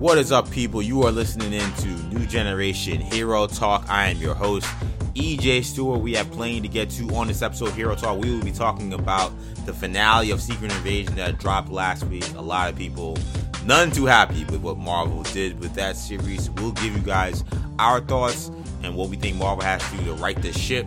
What is up, people? You are listening into New Generation Hero Talk. I am your host, EJ Stewart. We have plenty to get to on this episode of Hero Talk. We will be talking about the finale of Secret Invasion that dropped last week. A lot of people, none too happy with what Marvel did with that series. We'll give you guys our thoughts and what we think Marvel has to do to right the ship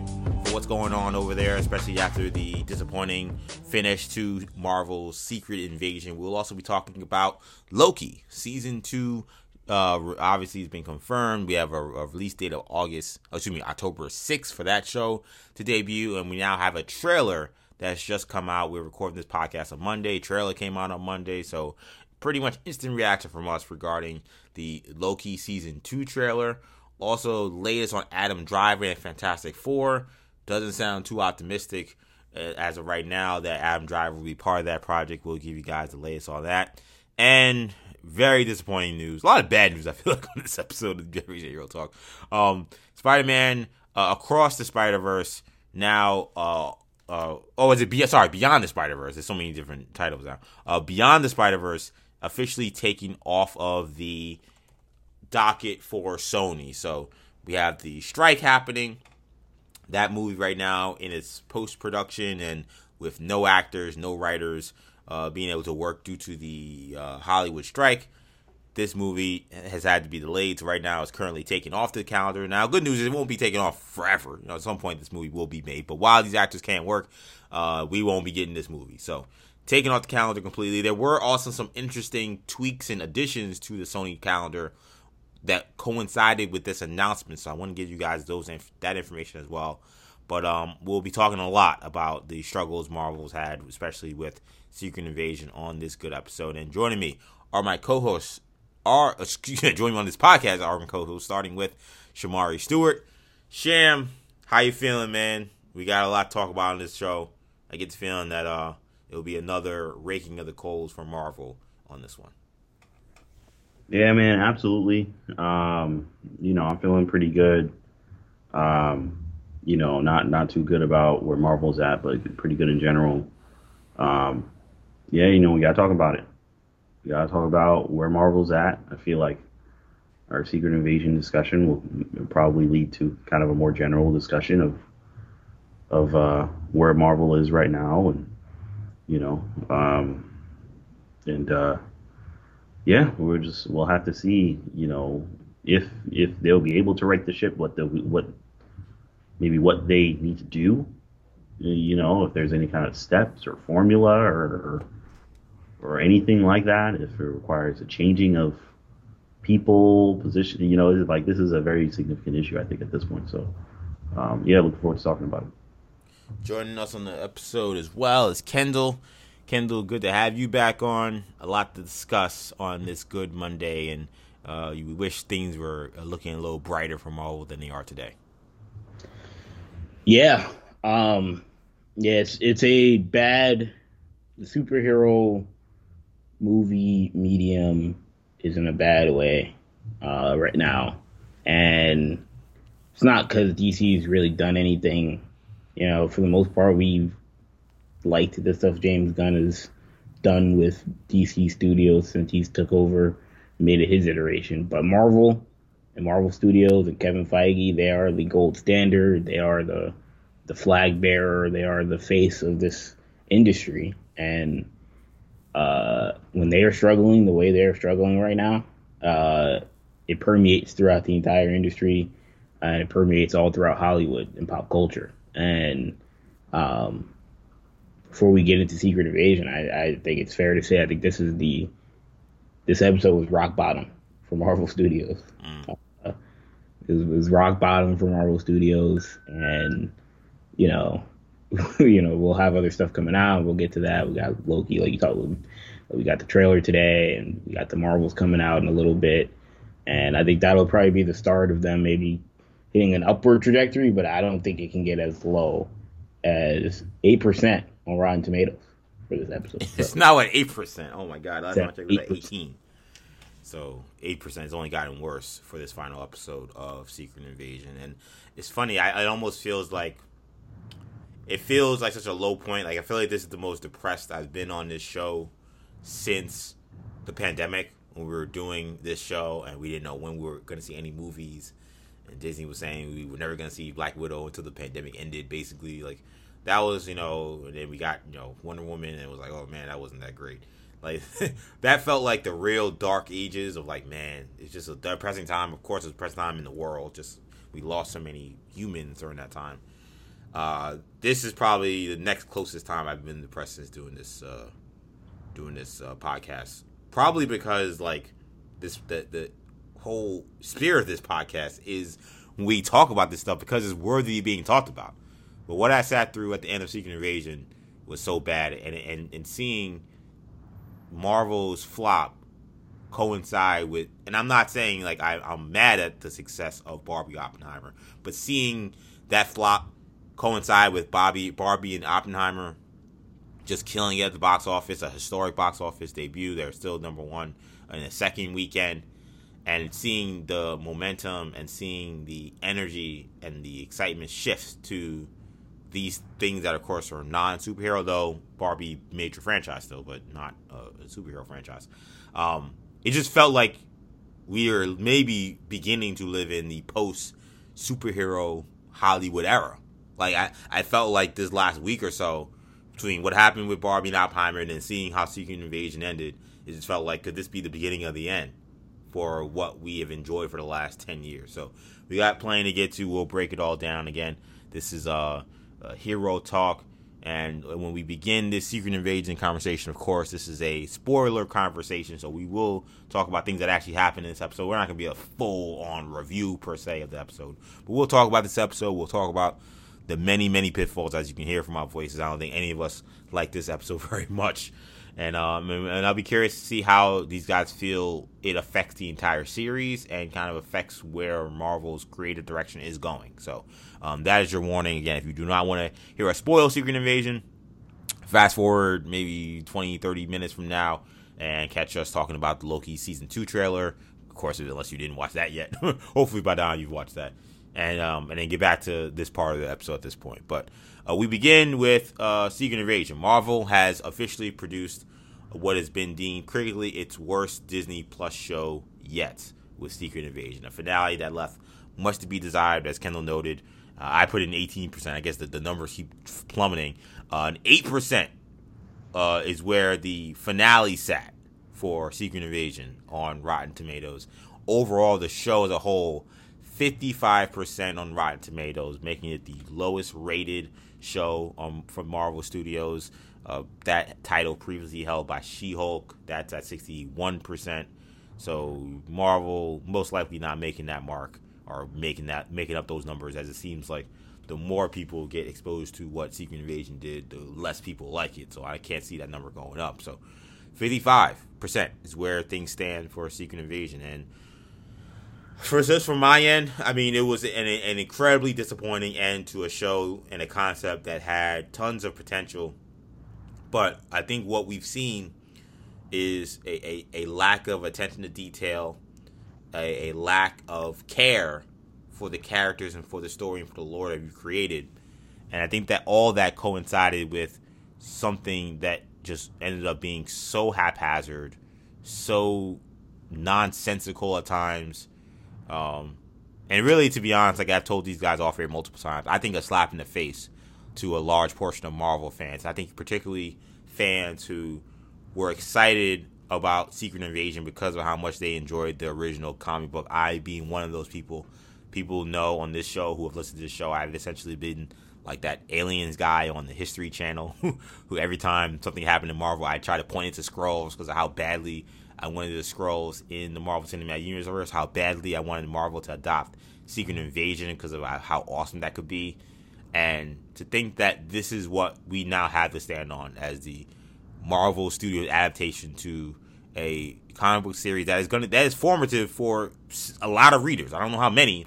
what's going on over there, especially after the disappointing finish to Marvel's Secret Invasion. We'll also be talking about Loki season two. Uh, obviously, it's been confirmed. We have a, a release date of August, excuse me, October 6th for that show to debut, and we now have a trailer that's just come out. We're recording this podcast on Monday. Trailer came out on Monday, so pretty much instant reaction from us regarding the Loki season two trailer. Also, latest on Adam Driver and Fantastic Four. Doesn't sound too optimistic uh, as of right now that Adam Driver will be part of that project. We'll give you guys the latest on that. And very disappointing news. A lot of bad news, I feel like, on this episode of Generation Hero Talk. Um, Spider Man uh, Across the Spider Verse now. Uh, uh, oh, is it be sorry Beyond the Spider Verse? There's so many different titles now. Uh, Beyond the Spider Verse officially taking off of the docket for Sony. So we have the strike happening. That movie right now in its post production and with no actors, no writers uh, being able to work due to the uh, Hollywood strike. This movie has had to be delayed. So right now, it's currently taken off the calendar. Now, good news is it won't be taken off forever. You know, at some point, this movie will be made. But while these actors can't work, uh, we won't be getting this movie. So taken off the calendar completely. There were also some interesting tweaks and additions to the Sony calendar that coincided with this announcement. So I want to give you guys those that information as well. But um, we'll be talking a lot about the struggles Marvel's had, especially with Secret Invasion, on this good episode. And joining me are my co-hosts. Are excuse me, joining me on this podcast are my co-hosts, starting with Shamari Stewart. Sham, how you feeling, man? We got a lot to talk about on this show. I get the feeling that uh, it'll be another raking of the coals for Marvel on this one. Yeah, man, absolutely. Um, you know, I'm feeling pretty good. Um, you know, not not too good about where Marvel's at, but pretty good in general. Um, yeah, you know, we gotta talk about it. We gotta talk about where Marvel's at. I feel like our Secret Invasion discussion will probably lead to kind of a more general discussion of of uh, where Marvel is right now, and you know, um, and uh, yeah, we're just we'll have to see, you know, if if they'll be able to right the ship, what the what maybe what they need to do, you know, if there's any kind of steps or formula or or anything like that, if it requires a changing of people position, you know, like this is a very significant issue, I think, at this point. So, um, yeah, looking forward to talking about it. Joining us on the episode as well is Kendall. Kendall, good to have you back on. A lot to discuss on this good Monday, and uh, wish things were looking a little brighter for Marvel than they are today. Yeah, um, yeah, it's it's a bad superhero movie medium is in a bad way uh, right now, and it's not because DC's really done anything. You know, for the most part, we've liked the stuff James Gunn has done with DC Studios since he's took over, made it his iteration. But Marvel and Marvel Studios and Kevin Feige, they are the gold standard. They are the the flag bearer. They are the face of this industry. And uh, when they are struggling the way they are struggling right now, uh, it permeates throughout the entire industry, and it permeates all throughout Hollywood and pop culture. And um, before we get into Secret Invasion, I, I think it's fair to say I think this is the this episode was rock bottom for Marvel Studios. Mm. Uh, it, was, it, was, rock bottom for Marvel Studios, and you know, you know, we'll have other stuff coming out. We'll get to that. We got Loki, like you talked. We got the trailer today, and we got the Marvels coming out in a little bit, and I think that'll probably be the start of them maybe hitting an upward trajectory. But I don't think it can get as low as eight percent on Rotten Tomatoes for this episode. So. It's now at eight percent. Oh my god, last time I checked it was at eighteen. So eight percent has only gotten worse for this final episode of Secret Invasion, and it's funny. I it almost feels like it feels like such a low point. Like I feel like this is the most depressed I've been on this show since the pandemic when we were doing this show, and we didn't know when we were going to see any movies. And Disney was saying we were never going to see Black Widow until the pandemic ended. Basically, like that was you know. Then we got you know Wonder Woman, and it was like, oh man, that wasn't that great. Like that felt like the real dark ages of like, man, it's just a depressing time. Of course, it's a depressing time in the world. Just we lost so many humans during that time. Uh, this is probably the next closest time I've been depressed since doing this uh, doing this uh, podcast. Probably because like this the the whole spirit of this podcast is we talk about this stuff because it's worthy of being talked about. But what I sat through at the end of Secret Invasion was so bad, and and and seeing Marvel's flop coincide with, and I'm not saying like I, I'm mad at the success of Barbie Oppenheimer, but seeing that flop coincide with Bobby, Barbie, and Oppenheimer just killing it at the box office, a historic box office debut. They're still number one in the second weekend. And seeing the momentum and seeing the energy and the excitement shift to these things that, of course, are non superhero, though Barbie major franchise still, but not a superhero franchise. Um, it just felt like we are maybe beginning to live in the post superhero Hollywood era. Like I, I felt like this last week or so between what happened with Barbie and Oppenheimer and then seeing how Secret Invasion ended, it just felt like could this be the beginning of the end for what we have enjoyed for the last ten years? So we got plenty to get to. We'll break it all down again. This is uh, a hero talk. And when we begin this Secret Invasion conversation, of course, this is a spoiler conversation, so we will talk about things that actually happened in this episode. We're not going to be a full on review per se of the episode, but we'll talk about this episode. We'll talk about the many, many pitfalls, as you can hear from our voices. I don't think any of us like this episode very much. And um, and I'll be curious to see how these guys feel it affects the entire series and kind of affects where Marvel's creative direction is going. So um, that is your warning. Again, if you do not want to hear a spoil Secret Invasion, fast forward maybe 20, 30 minutes from now and catch us talking about the Loki season two trailer. Of course, unless you didn't watch that yet. Hopefully by now you've watched that and um, and then get back to this part of the episode at this point. But uh, we begin with uh, Secret Invasion. Marvel has officially produced what has been deemed critically its worst Disney Plus show yet with Secret Invasion, a finale that left much to be desired, as Kendall noted. Uh, I put in 18%. I guess the, the numbers keep plummeting. Uh, an 8% uh, is where the finale sat for Secret Invasion on Rotten Tomatoes. Overall, the show as a whole 55% on Rotten Tomatoes, making it the lowest rated show um, from Marvel Studios. Uh, that title previously held by She Hulk, that's at 61%. So Marvel most likely not making that mark or making that making up those numbers as it seems like the more people get exposed to what Secret Invasion did, the less people like it. So I can't see that number going up. So 55% is where things stand for Secret Invasion and for just from my end, I mean, it was an, an incredibly disappointing end to a show and a concept that had tons of potential. But I think what we've seen is a, a, a lack of attention to detail, a, a, lack of care for the characters and for the story and for the lore that you've created. And I think that all that coincided with something that just ended up being so haphazard, so nonsensical at times um, and really, to be honest, like I've told these guys off here multiple times, I think a slap in the face to a large portion of Marvel fans. I think particularly fans who were excited about Secret Invasion because of how much they enjoyed the original comic book. I being one of those people. People know on this show who have listened to this show, I've essentially been like that aliens guy on the History Channel, who every time something happened in Marvel, I try to point it to Skrulls because of how badly I wanted the Skrulls in the Marvel Cinematic Universe, how badly I wanted Marvel to adopt Secret Invasion because of how awesome that could be. And to think that this is what we now have to stand on as the Marvel Studios adaptation to a comic book series that is going to that is formative for a lot of readers. I don't know how many,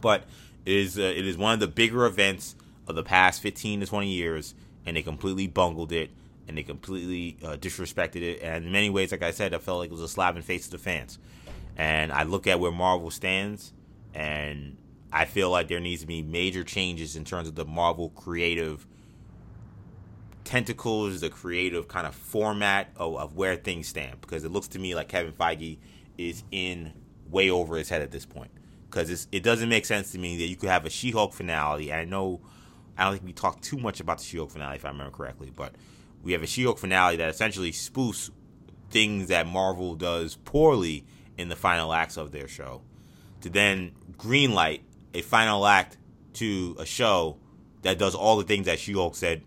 but it is uh, it is one of the bigger events of the past 15 to 20 years, and they completely bungled it and they completely uh, disrespected it. And in many ways, like I said, I felt like it was a slap in face to the fans. And I look at where Marvel stands, and I feel like there needs to be major changes in terms of the Marvel creative tentacles, the creative kind of format of, of where things stand. Because it looks to me like Kevin Feige is in way over his head at this point. Because it doesn't make sense to me that you could have a She-Hulk finale. I know I don't think we talked too much about the She-Hulk finale, if I remember correctly, but we have a She-Hulk finale that essentially spoofs things that Marvel does poorly in the final acts of their show, to then greenlight a final act to a show that does all the things that She-Hulk said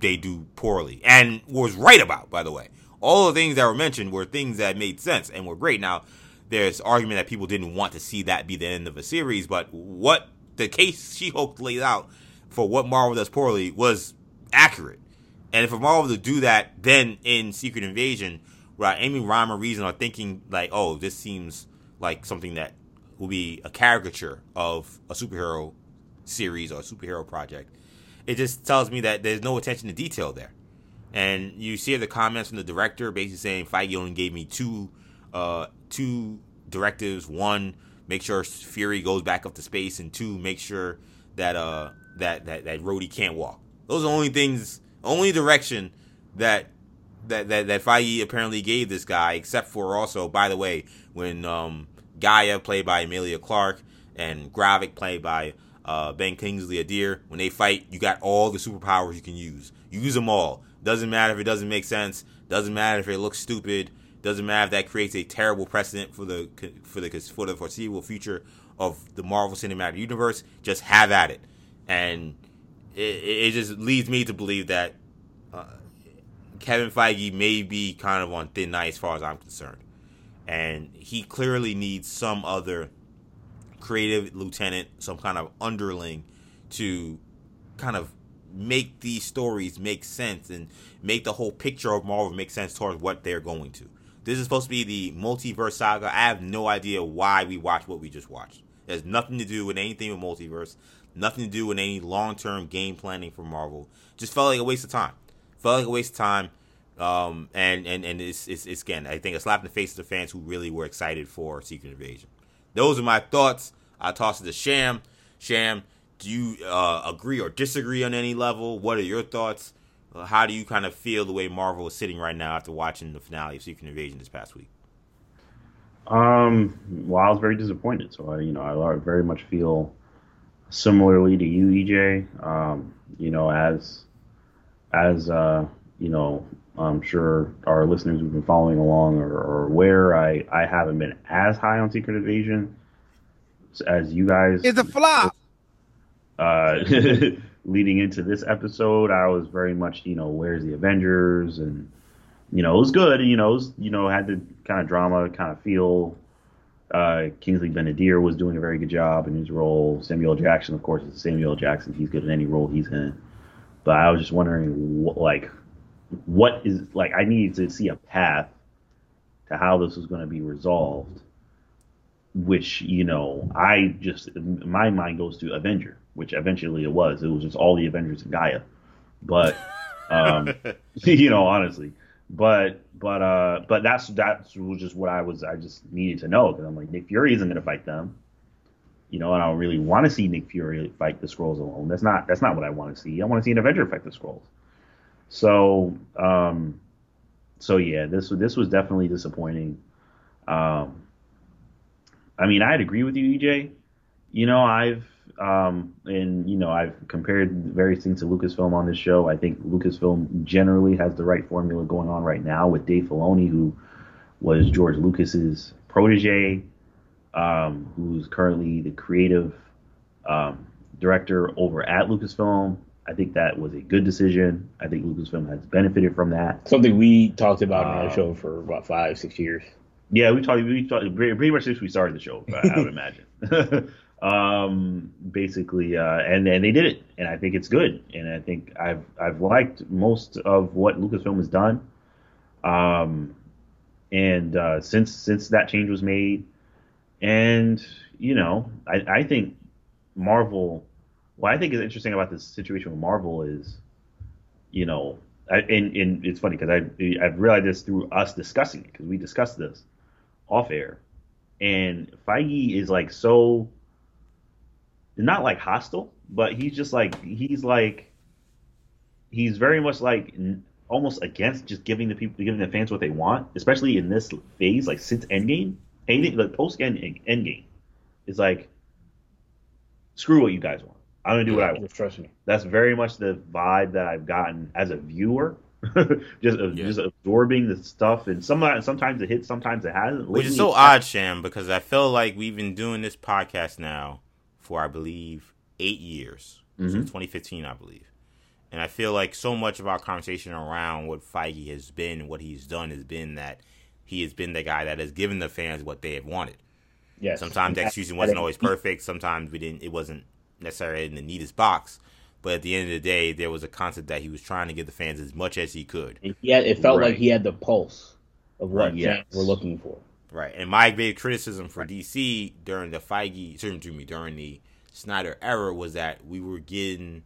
they do poorly and was right about, by the way. All the things that were mentioned were things that made sense and were great. Now, there's argument that people didn't want to see that be the end of a series, but what the case She-Hulk laid out for what Marvel does poorly was accurate. And if Marvel to do that, then in Secret Invasion, right, any rhyme or reason are thinking like, oh, this seems like something that will be a caricature of a superhero series or a superhero project. It just tells me that there's no attention to detail there. And you see the comments from the director basically saying Feige only gave me two uh, two directives. One, make sure Fury goes back up to space, and two, make sure that uh that that that Rhodey can't walk. Those are the only things, only direction that that that that Feige apparently gave this guy, except for also, by the way, when um, G'iah, played by Emilia Clarke, and Gravik, played by uh, Ben Kingsley Adir, when they fight, you got all the superpowers you can use. use them all. Doesn't matter if it doesn't make sense. Doesn't matter if it looks stupid. Doesn't matter if that creates a terrible precedent for the for the for the foreseeable future of the Marvel Cinematic Universe. Just have at it, and it, it just leads me to believe that uh, Kevin Feige may be kind of on thin ice as far as I'm concerned. And he clearly needs some other creative lieutenant, some kind of underling to kind of make these stories make sense and make the whole picture of Marvel make sense towards what they're going to. This is supposed to be the multiverse saga. I have no idea why we watched what we just watched. There's nothing to do with anything with multiverse, nothing to do with any long term game planning for Marvel. Just felt like a waste of time felt like a waste of time. Um, and and and it's, it's, it's again, I think a slap in the face of the fans who really were excited for Secret Invasion. Those are my thoughts. I toss it to Sham. Sham, do you uh, agree or disagree on any level? What are your thoughts? How do you kind of feel the way Marvel is sitting right now after watching the finale of Secret Invasion this past week? Um, well, I was very disappointed. So I, you know, I very much feel similarly to you, EJ. Um, you know, as as uh, you know, I'm sure our listeners who've been following along are, are, aware. I, I haven't been as high on Secret Invasion as you guys. It's a flop. Uh, leading into this episode, I was very much, you know, where's the Avengers, and you know, it was good. You know, it was, you know, had the kind of drama, kind of feel. Uh, Kingsley Ben-Adir was doing a very good job in his role. Samuel Jackson, of course, is Samuel Jackson. He's good in any role he's in. But I was just wondering, what, like, what is like? I needed to see a path to how this was going to be resolved. Which you know, I just my mind goes to Avenger, which eventually it was. It was just all the Avengers and G'iah, but um, you know, honestly, but but uh, but that's that's was just what I was. I just needed to know because I'm like Nick Fury isn't going to fight them you know, and I don't really want to see Nick Fury fight the Skrulls alone. That's not that's not what I want to see. I want to see an Avenger fight the Skrulls. So, um, so yeah, this this was definitely disappointing. Um, I mean, I'd agree with you, EJ. You know, I've um, and you know, I've compared various things to Lucasfilm on this show. I think Lucasfilm generally has the right formula going on right now with Dave Filoni, who was George Lucas's protege um, who's currently the creative um, director over at Lucasfilm. I think that was a good decision. I think Lucasfilm has benefited from that. Something we talked about on our uh, show for about five, six years. Yeah, we talked. We talked pretty much since we started the show. I would imagine. um, basically, uh, and and they did it, and I think it's good. And I think I've I've liked most of what Lucasfilm has done. Um, and uh, since since that change was made, and you know, I, I think Marvel. What I think is interesting about this situation with Marvel is, you know, I, and, and it's funny because I I've realized this through us discussing it because we discussed this off air, and Feige is like so not like hostile, but he's just like he's like he's very much like almost against just giving the people giving the fans what they want, especially in this phase, like since Endgame, Endgame the post Endgame, Endgame is like screw what you guys want. I'm gonna do what I want. Trust me. That's very much the vibe that I've gotten as a viewer. just yeah. just absorbing the stuff, and sometimes sometimes it hits, sometimes it hasn't. Which is so odd, Sham, because I feel like we've been doing this podcast now for I believe eight years mm-hmm. since 2015, I believe. And I feel like so much of our conversation around what Feige has been and what he's done has been that he has been the guy that has given the fans what they have wanted. Yes. Sometimes the execution wasn't always perfect. Sometimes we didn't. It wasn't necessarily in the neatest box. But at the end of the day, there was a concept that he was trying to give the fans as much as he could. Yeah, it felt right. like he had the pulse of what yes. we're looking for. Right. And my big criticism for DC during the Feige, to me, during the Snyder era was that we were getting,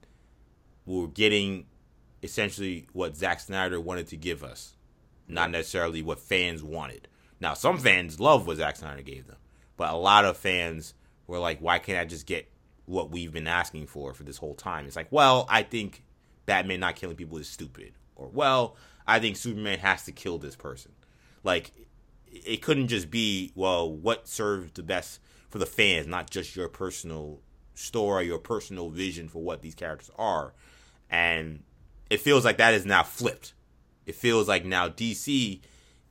we were getting essentially what Zack Snyder wanted to give us, not necessarily what fans wanted. Now, some fans love what Zack Snyder gave them, but a lot of fans were like, "Why can't I just get what we've been asking for for this whole time. It's like, well, I think Batman not killing people is stupid, or well, I think Superman has to kill this person. Like, it couldn't just be, well, what serves the best for the fans, not just your personal story, your personal vision for what these characters are. And it feels like that is now flipped. It feels like now DC.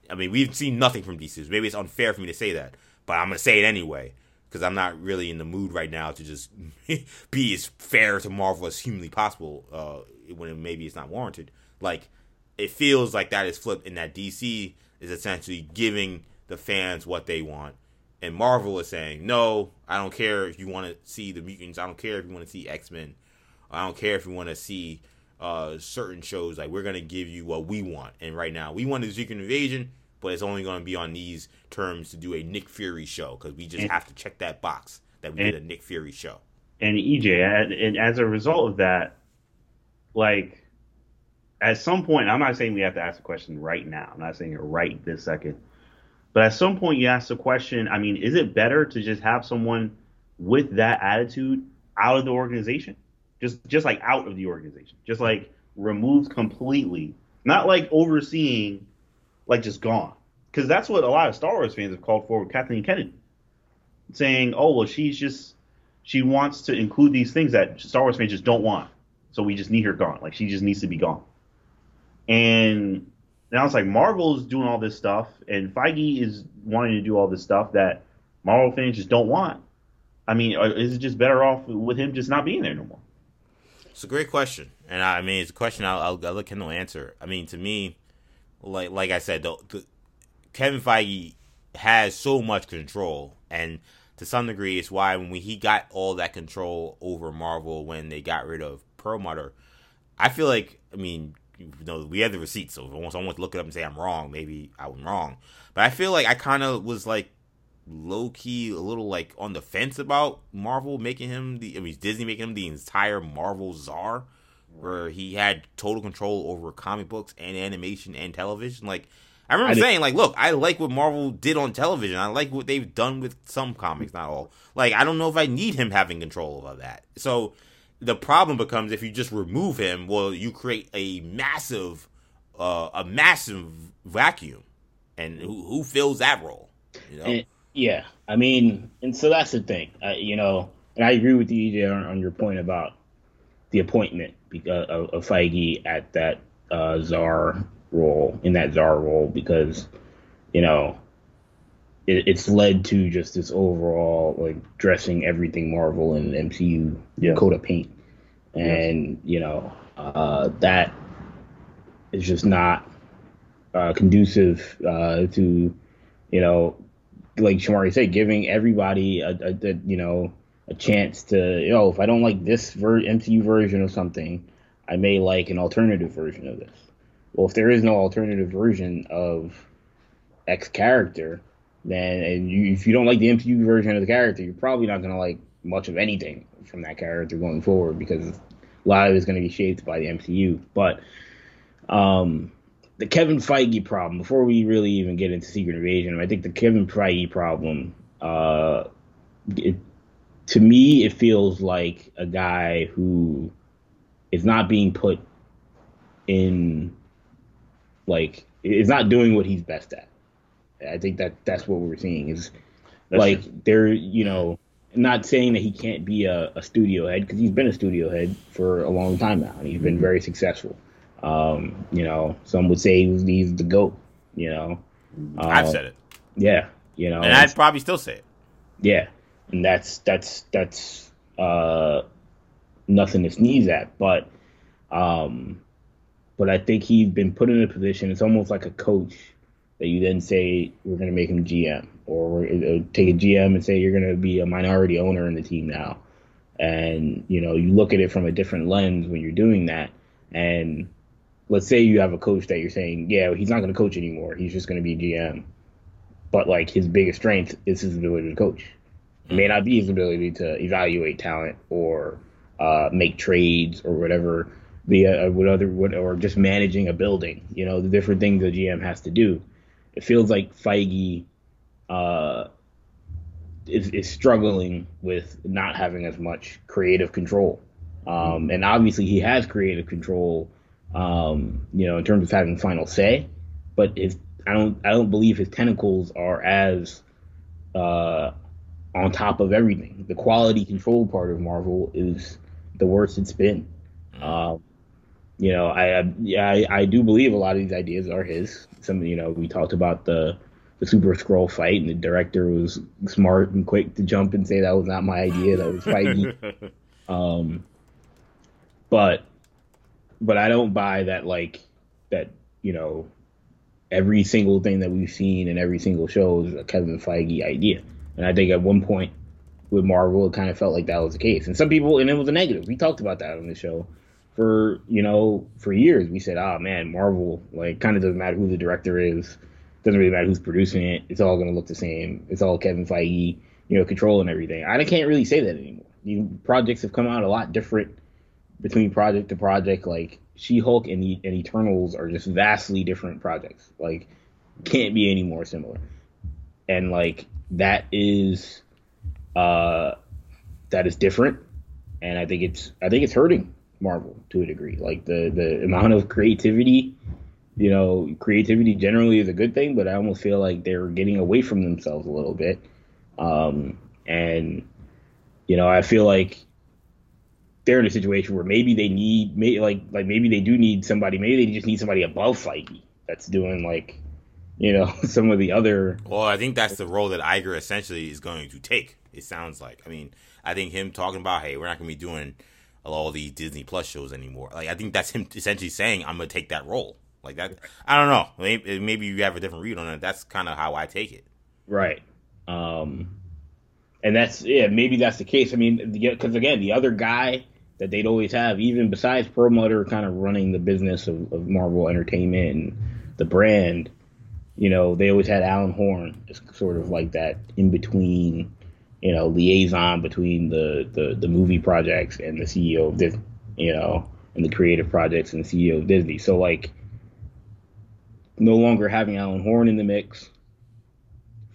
I mean, we've seen nothing from DC. Maybe it's unfair for me to say that, but I'm gonna say it anyway because I'm not really in the mood right now to just be as fair to Marvel as humanly possible uh, when maybe it's not warranted. Like it feels like that is flipped, and that DC is essentially giving the fans what they want, and Marvel is saying, "No, I don't care if you want to see the mutants. I don't care if you want to see X Men. I don't care if you want to see." Uh, certain shows like we're gonna give you what we want, and right now we want the Secret Invasion but it's only going to be on these terms to do a Nick Fury show because we just and, have to check that box that we and, did a Nick Fury show. And EJ, and, and as a result of that, like at some point, I'm not saying we have to ask the question right now. I'm not saying it right this second, but at some point you ask the question. I mean, is it better to just have someone with that attitude out of the organization, just just like out of the organization, just like removed completely, not like overseeing like just gone. Because that's what a lot of Star Wars fans have called for with Kathleen Kennedy, saying, "Oh well, she's just she wants to include these things that Star Wars fans just don't want, so we just need her gone. Like she just needs to be gone." And now it's like Marvel's doing all this stuff, and Feige is wanting to do all this stuff that Marvel fans just don't want. I mean, uh, is it just better off with him just not being there no more? It's a great question, and I mean, it's a question I'll, I'll, I'll let Kendall answer. I mean, to me, like like I said, the, the, Kevin Feige has so much control, and to some degree, it's why when he got all that control over Marvel when they got rid of Perlmutter, I feel like I mean, you know, we have the receipts, so if someone to look it up and say I'm wrong, maybe I'm wrong. But I feel like I kind of was like low key a little like on the fence about Marvel making him the I mean Disney making him the entire Marvel czar where he had total control over comic books and animation and television. Like I remember I saying, like, look, I like what Marvel did on television. I like what they've done with some comics, not all. Like, I don't know if I need him having control of that. So the problem becomes if you just remove him, well, you create a massive, uh, a massive vacuum, and who who fills that role? You know? And, yeah, I mean, and so that's the thing, uh, you know. And I agree with you, EJ, on, on your point about the appointment of, of Feige at that uh, czar role in that czar role because you know it, it's led to just this overall like dressing everything Marvel and MCU yeah. coat of paint, and yes. you know uh, that is just not uh, conducive uh, to you know like Shamari said, giving everybody a, a, a you know a chance to, you know, if I don't like this ver- MCU version of something, I may like an alternative version of this. Well, if there is no alternative version of X character, then and you, if you don't like the MCU version of the character, you're probably not going to like much of anything from that character going forward because a lot of it is going to be shaped by the MCU. But um, the Kevin Feige problem, before we really even get into Secret Invasion, I think the Kevin Feige problem, uh, it, to me, it feels like a guy who is not being put in like is not doing what he's best at. I think that that's what we're seeing is that's like true. they're you know not saying that he can't be a, a studio head because he's been a studio head for a long time now and he's been very successful. Um, you know, some would say he's, he's the goat. You know, uh, I've said it. Yeah, you know, and I'd probably still say it. Yeah, and that's that's that's uh, nothing to sneeze at. But um, but I think he's been put in a position. It's almost like a coach that you then say we're going to make him GM, or uh, take a GM and say you're going to be a minority owner in the team now. And you know, you look at it from a different lens when you're doing that. And let's say you have a coach that you're saying, yeah, he's not going to coach anymore. He's just going to be GM. But like his biggest strength is his ability to coach. May not be his ability to evaluate talent or uh, make trades or whatever the uh, what other what or just managing a building. You know the different things the GM has to do. It feels like Feige uh, is, is struggling with not having as much creative control. Um, and obviously he has creative control, um, you know, in terms of having final say. But his, I don't, I don't believe his tentacles are as uh, on top of everything. The quality control part of Marvel is the worst it's been. Um, you know, I, I, I, do believe a lot of these ideas are his. Some, you know, we talked about the the Super Skrull fight, and the director was smart and quick to jump and say that was not my idea. That was Feige. um, but but I don't buy that like that. You know, every single thing that we've seen in every single show is a Kevin Feige idea. And I think at one point with Marvel, it kind of felt like that was the case. And some people, and it was a negative. We talked about that on the show for you know for years. We said, "Oh man, Marvel like kind of doesn't matter who the director is, doesn't really matter who's producing it. It's all gonna look the same. It's all Kevin Feige, you know, controlling everything." I can't really say that anymore. The projects have come out a lot different between project to project. Like She-Hulk and, and Eternals are just vastly different projects. Like can't be any more similar. And like that is uh that is different and I think it's I think it's hurting Marvel to a degree. Like the the amount of creativity, you know, creativity generally is a good thing, but I almost feel like they're getting away from themselves a little bit. Um and you know, I feel like they're in a situation where maybe they need may, like like maybe they do need somebody, maybe they just need somebody above Feige that's doing like you know, some of the other. Well, I think that's the role that Iger essentially is going to take. It sounds like. I mean, I think him talking about, hey, we're not going to be doing all these Disney Plus shows anymore. Like, I think that's him essentially saying, I'm going to take that role. Like that. I don't know. Maybe, maybe you have a different read on it. That's kind of how I take it. Right. Um, and that's yeah. Maybe that's the case. I mean, because again, the other guy that they'd always have, even besides Perlmutter, kind of running the business of, of Marvel Entertainment and the brand you know, they always had Alan Horn as sort of like that in between, you know, liaison between the, the, the movie projects and the CEO of Disney, you know, and the creative projects and the CEO of Disney. So like, no longer having Alan Horn in the mix,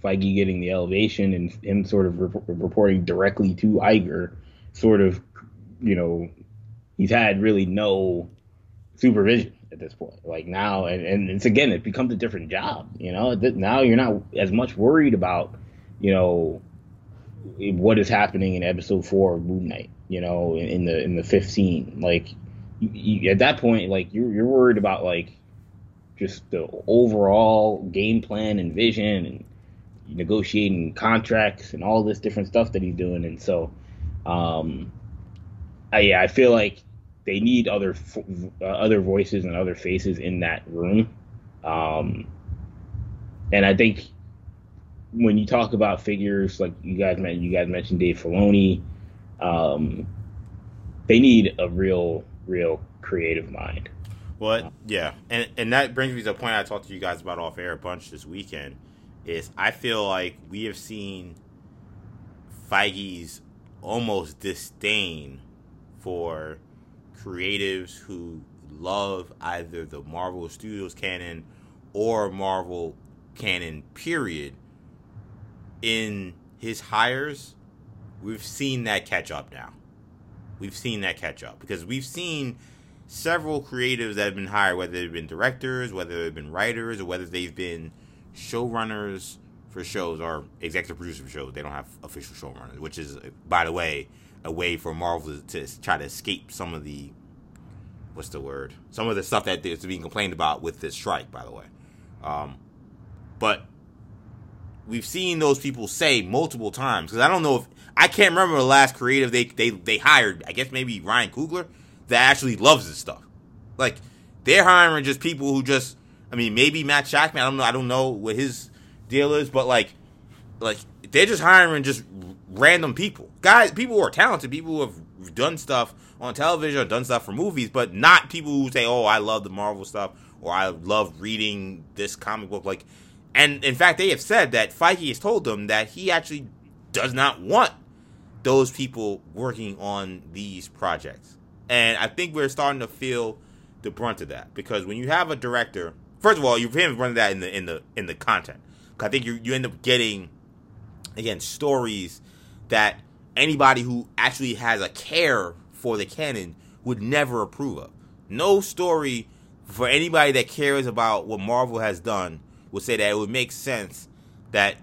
Feige getting the elevation and him sort of re- reporting directly to Iger, sort of, you know, he's had really no supervision at this point. Like now, and, and it's again, it becomes a different job. You know, now you're not as much worried about, you know, what is happening in episode four of Moon Knight. You know, in, in the in the 15, like you, you, at that point, like you're you're worried about like just the overall game plan and vision and negotiating contracts and all this different stuff that he's doing. And so, um, I, yeah, I feel like they need other uh, other voices and other faces in that room. Um, and I think when you talk about figures like you guys mentioned, you guys mentioned Dave Filoni, um, they need a real, real creative mind. Well, yeah, and and that brings me to a point I talked to you guys about off air a bunch this weekend. Is I feel like we have seen Feige's almost disdain for creatives who love either the Marvel Studios canon or Marvel canon, period, in his hires, we've seen that catch up now. We've seen that catch up because we've seen several creatives that have been hired, whether they've been directors, whether they've been writers, or whether they've been showrunners for shows or executive producers for shows. They don't have official showrunners, which is, by the way, a way for Marvel to, to try to escape some of the what's the word? Some of the stuff that is being complained about with this strike, by the way. Um, but we've seen those people say multiple times because I don't know if I can't remember the last creative they they they hired. I guess maybe Ryan Coogler that actually loves this stuff. Like they're hiring just people who just. I mean, maybe Matt Shakman. I don't know. I don't know what his deal is, but like, like they're just hiring just random people, guys, people who are talented, people who have done stuff on television or done stuff for movies, but not people who say, "Oh, I love the Marvel stuff" or "I love reading this comic book." Like, and in fact, they have said that Feige has told them that he actually does not want those people working on these projects. And I think we're starting to feel the brunt of that because when you have a director, first of all, you're running that in the in the in the content. I think you you end up getting again stories that anybody who actually has a care for the canon would never approve of. No story for anybody that cares about what Marvel has done would say that it would make sense that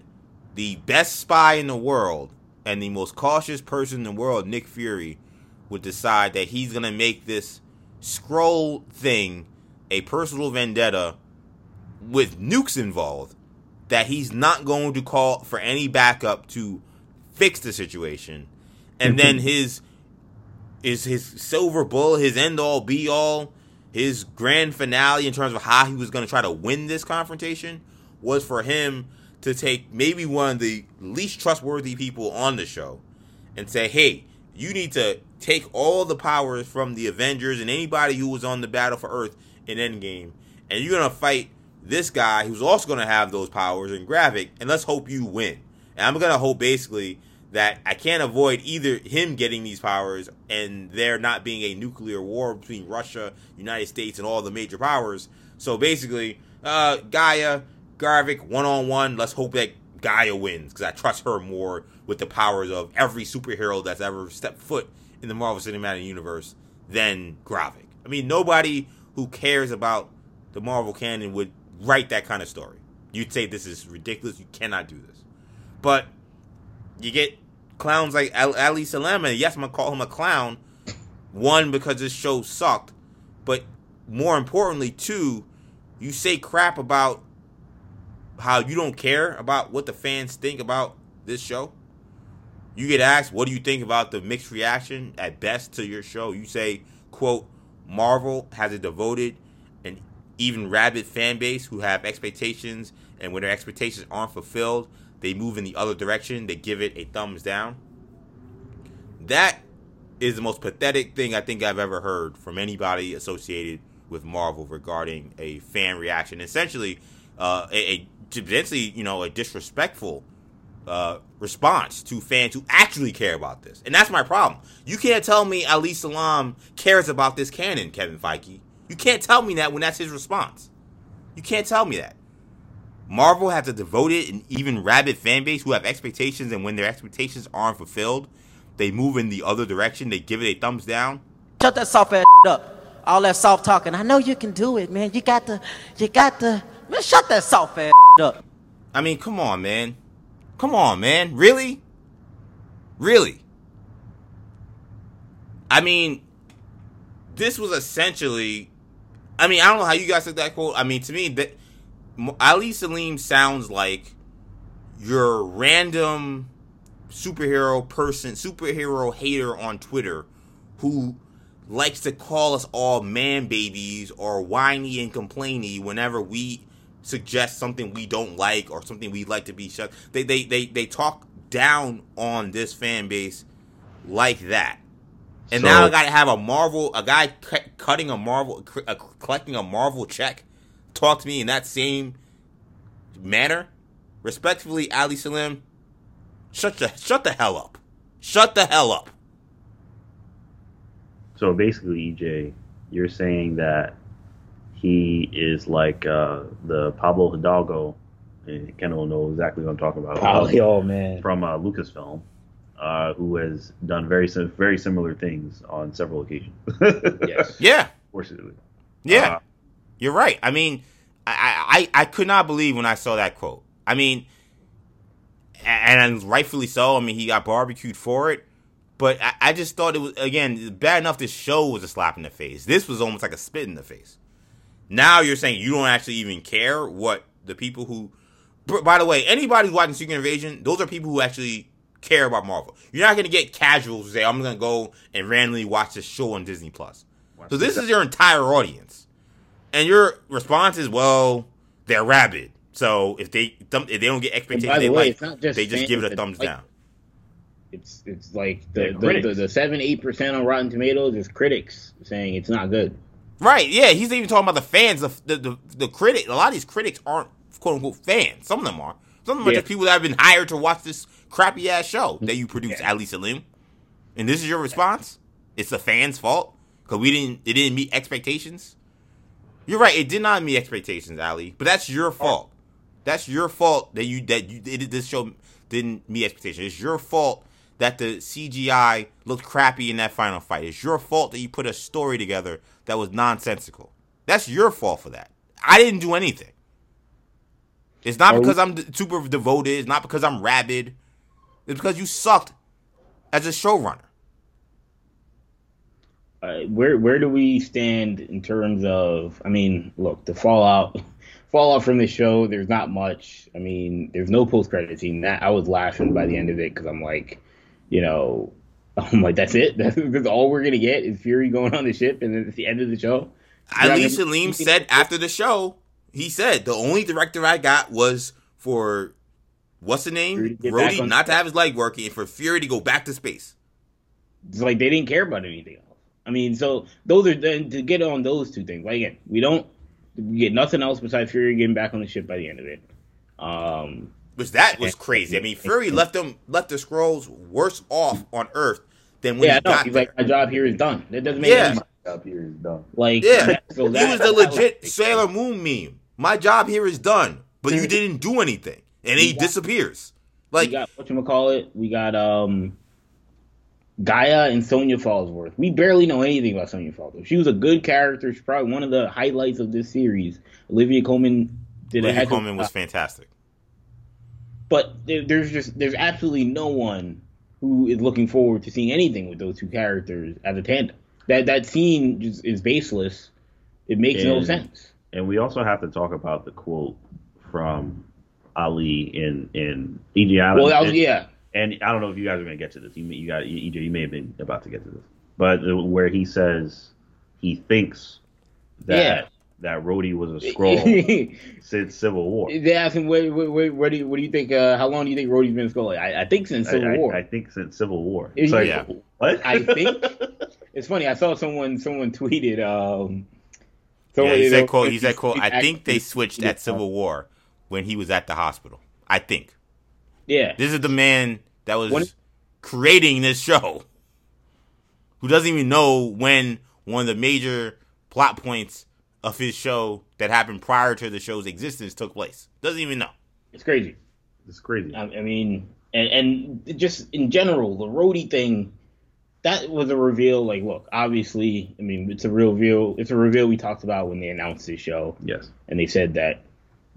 the best spy in the world and the most cautious person in the world, Nick Fury, would decide that he's to make this Skrull thing a personal vendetta with nukes involved that he's not going to call for any backup to fix the situation. And then his is his silver bull, his end all be all, his grand finale in terms of how he was going to try to win this confrontation was for him to take maybe one of the least trustworthy people on the show and say, "Hey, you need to take all the powers from the Avengers and anybody who was on the battle for Earth in Endgame, and you're gonna fight this guy who's also gonna have those powers in Gravik, and let's hope you win." And I'm gonna hope basically that I can't avoid either him getting these powers and there not being a nuclear war between Russia, United States, and all the major powers. So basically, uh, G'iah, Gravik, one on one. Let's hope that G'iah wins because I trust her more with the powers of every superhero that's ever stepped foot in the Marvel Cinematic Universe than Gravik. I mean, nobody who cares about the Marvel canon would write that kind of story. You'd say this is ridiculous. You cannot do this. But you get clowns like Ali Selim, and yes, I'm gonna call him a clown. One because this show sucked, but more importantly, two, you say crap about how you don't care about what the fans think about this show. You get asked, "What do you think about the mixed reaction at best to your show?" You say, "quote Marvel has a devoted and even rabid fan base who have expectations, and when their expectations aren't fulfilled, they move in the other direction, they give it a thumbs down. That is the most pathetic thing I think I've ever heard from anybody associated with Marvel regarding a fan reaction. Essentially, uh, a, potentially, you know, a disrespectful uh, response to fans who actually care about this. And that's my problem. You can't tell me Ali Selim cares about this canon, Kevin Feige. You can't tell me that when that's his response. You can't tell me that. Marvel has a devoted and even rabid fan base who have expectations, and when their expectations aren't fulfilled, they move in the other direction. They give it a thumbs down. Shut that soft ass up. All that soft talking. I know you can do it, man. You got to, you got to. Man, shut that soft ass up. I mean, come on, man. Come on, man. Really? Really? I mean, this was essentially. I mean, I don't know how you guys took that quote. I mean, to me, that Ali Selim sounds like your random superhero person, superhero hater on Twitter who likes to call us all man babies or whiny and complainy whenever we suggest something we don't like or something we'd like to be shut. They they they they talk down on this fan base like that. And so, now I got to have a Marvel, a guy cutting a Marvel, collecting a Marvel check talk to me in that same manner, respectfully, Ali Selim, shut the shut the hell up. Shut the hell up. So basically, EJ, you're saying that he is like uh, the Pablo Hidalgo, and Ken will know exactly what I'm talking about. Pablo, man, from uh, Lucasfilm, uh, who has done very very similar things on several occasions. yes. Yeah. Unfortunately. Yeah, Uh, you're right. I mean, I, I I could not believe when I saw that quote. I mean, and rightfully so. I mean, he got barbecued for it. But I, I just thought it was again bad enough. This show was a slap in the face. This was almost like a spit in the face. Now you're saying you don't actually even care what the people who. By the way, anybody who's watching Secret Invasion, those are people who actually care about Marvel. You're not going to get casuals who say, "I'm going to go and randomly watch this show on Disney Plus." So this is your entire audience, and your response is, "Well, they're rabid." So if they if they don't get expectations, the they way, like, just they just fans give it a thumbs like down. It's it's like the the, the, the seven eight percent on Rotten Tomatoes is critics saying it's not good. Right? Yeah, he's even talking about the fans. The the the, the critic. A lot of these critics aren't quote unquote fans. Some of them are. Some of them are just people that have been hired to watch this crappy ass show that you produce, Yeah. Ali Selim. And this is your response? It's the fans' fault because we didn't. It didn't meet expectations. You're right. It did not meet expectations, Ali. But that's your fault. That's your fault that you that you did this show didn't meet expectations. It's your fault that the CGI looked crappy in that final fight. It's your fault that you put a story together that was nonsensical. That's your fault for that. I didn't do anything. It's not because I'm super devoted. It's not because I'm rabid. It's because you sucked as a showrunner. Uh, where where do we stand in terms of? I mean, look, the fallout fallout from the show. There's not much. I mean, there's no post credit scene. That I was laughing by the end of it because I'm like, you know, I'm like, that's it. That's, that's all we're gonna get is Fury going on the ship, and then it's the end of the show. Ali Selim said after the show, he said the only director I got was for what's the name? Rhodey not to have his leg working and for Fury to go back to space. It's like they didn't care about anything else. I mean, so those are then to get on those two things. Like again, we don't we get nothing else besides Fury getting back on the ship by the end of it. Um, Which that was crazy. I mean, Fury left them left the Skrulls worse off on Earth than when yeah, he no, got he's there. like, my job here is done. That doesn't make Yeah. any sense. Up here is done. Like, yeah, so he that- was the that legit Sailor Moon meme. My job here is done, but you didn't do anything, and he got- disappears. we Like, got what you call it. We got um, G'iah and Sonya Falsworth. We barely know anything about Sonya Falsworth. She was a good character. She's probably one of the highlights of this series. Olivia Colman did a Olivia heck of Colman was fantastic. but there, there's just there's absolutely no one who is looking forward to seeing anything with those two characters as a tandem. That that scene just is baseless. It makes no sense. And we also have to talk about the quote from Ali in in E.G. Allen. Well, that was and, yeah. And I don't know if you guys are going to get to this. You, may- you got EJ. You may have been about to get to this, but where he says he thinks that Yeah. that Rhodey was a Skrull since Civil War. They asked him, "What, what, what, what do you, what do you think? Uh, how long do you think Rhodey's been in school?" I, I think since Civil I- War. I think since Civil War. Yeah. It's like, Yeah. what? I think it's funny. I saw someone someone tweeted. Um, Yeah, he said, "quote." He said, "quote." I think they switched at Civil War when he was at the hospital. I think Yeah, this is the man that was When- creating this show, who doesn't even know when one of the major plot points of his show that happened prior to the show's existence took place. Doesn't even know. it's crazy. It's crazy. I, I mean, and, and just in general, the Rhodey thing, that was a reveal. Like, look, obviously, I mean, it's a real reveal. It's a reveal we talked about when they announced this show, yes. and they said that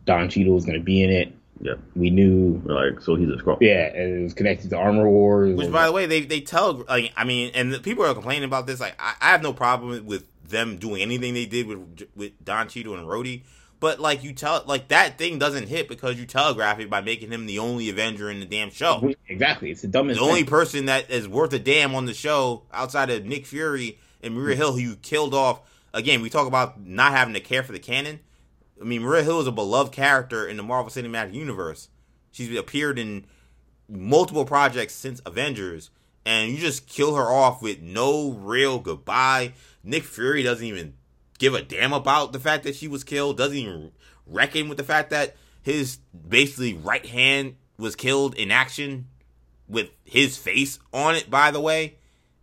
Don Cheadle was going to be in it. Yep. We knew, Like so, he's a Skrull. yeah, and it was connected to Armor Wars. Which, by the way, they they tell like I mean, and the people are complaining about this. Like, I, I have no problem with them doing anything they did with with Don Cheadle and Rhodey, but like you tell, like that thing doesn't hit because you telegraph it by making him the only Avenger in the damn show. exactly, it's the dumbest. The only person that is worth a damn on the show outside of Nick Fury and Maria Hill, who you killed off. Again, we talk about not having to care for the canon. I mean, Maria Hill is a beloved character in the Marvel Cinematic Universe. She's appeared in multiple projects since Avengers, and you just kill her off with no real goodbye. Nick Fury doesn't even give a damn about the fact that she was killed, doesn't even reckon with the fact that his basically right hand was killed in action with his face on it, by the way.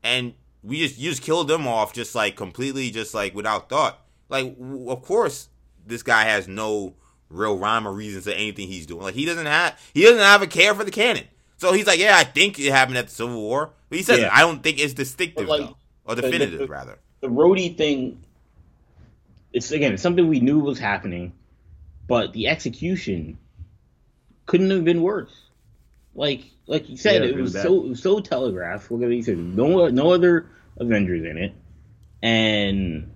And we just you just killed them off just like completely just like without thought. Like of course this guy has no real rhyme or reason to anything he's doing. Like he doesn't have he doesn't have a care for the canon. So he's like, yeah, I think it happened at the Civil War, but he says Yeah. I don't think it's distinctive like, though, or the- the- definitive the- rather. the Rhodey thing, it's again it's something we knew was happening, but the execution couldn't have been worse. Like like you said, Yeah, it was so it was so telegraphed. Look at you said no no other Avengers in it, and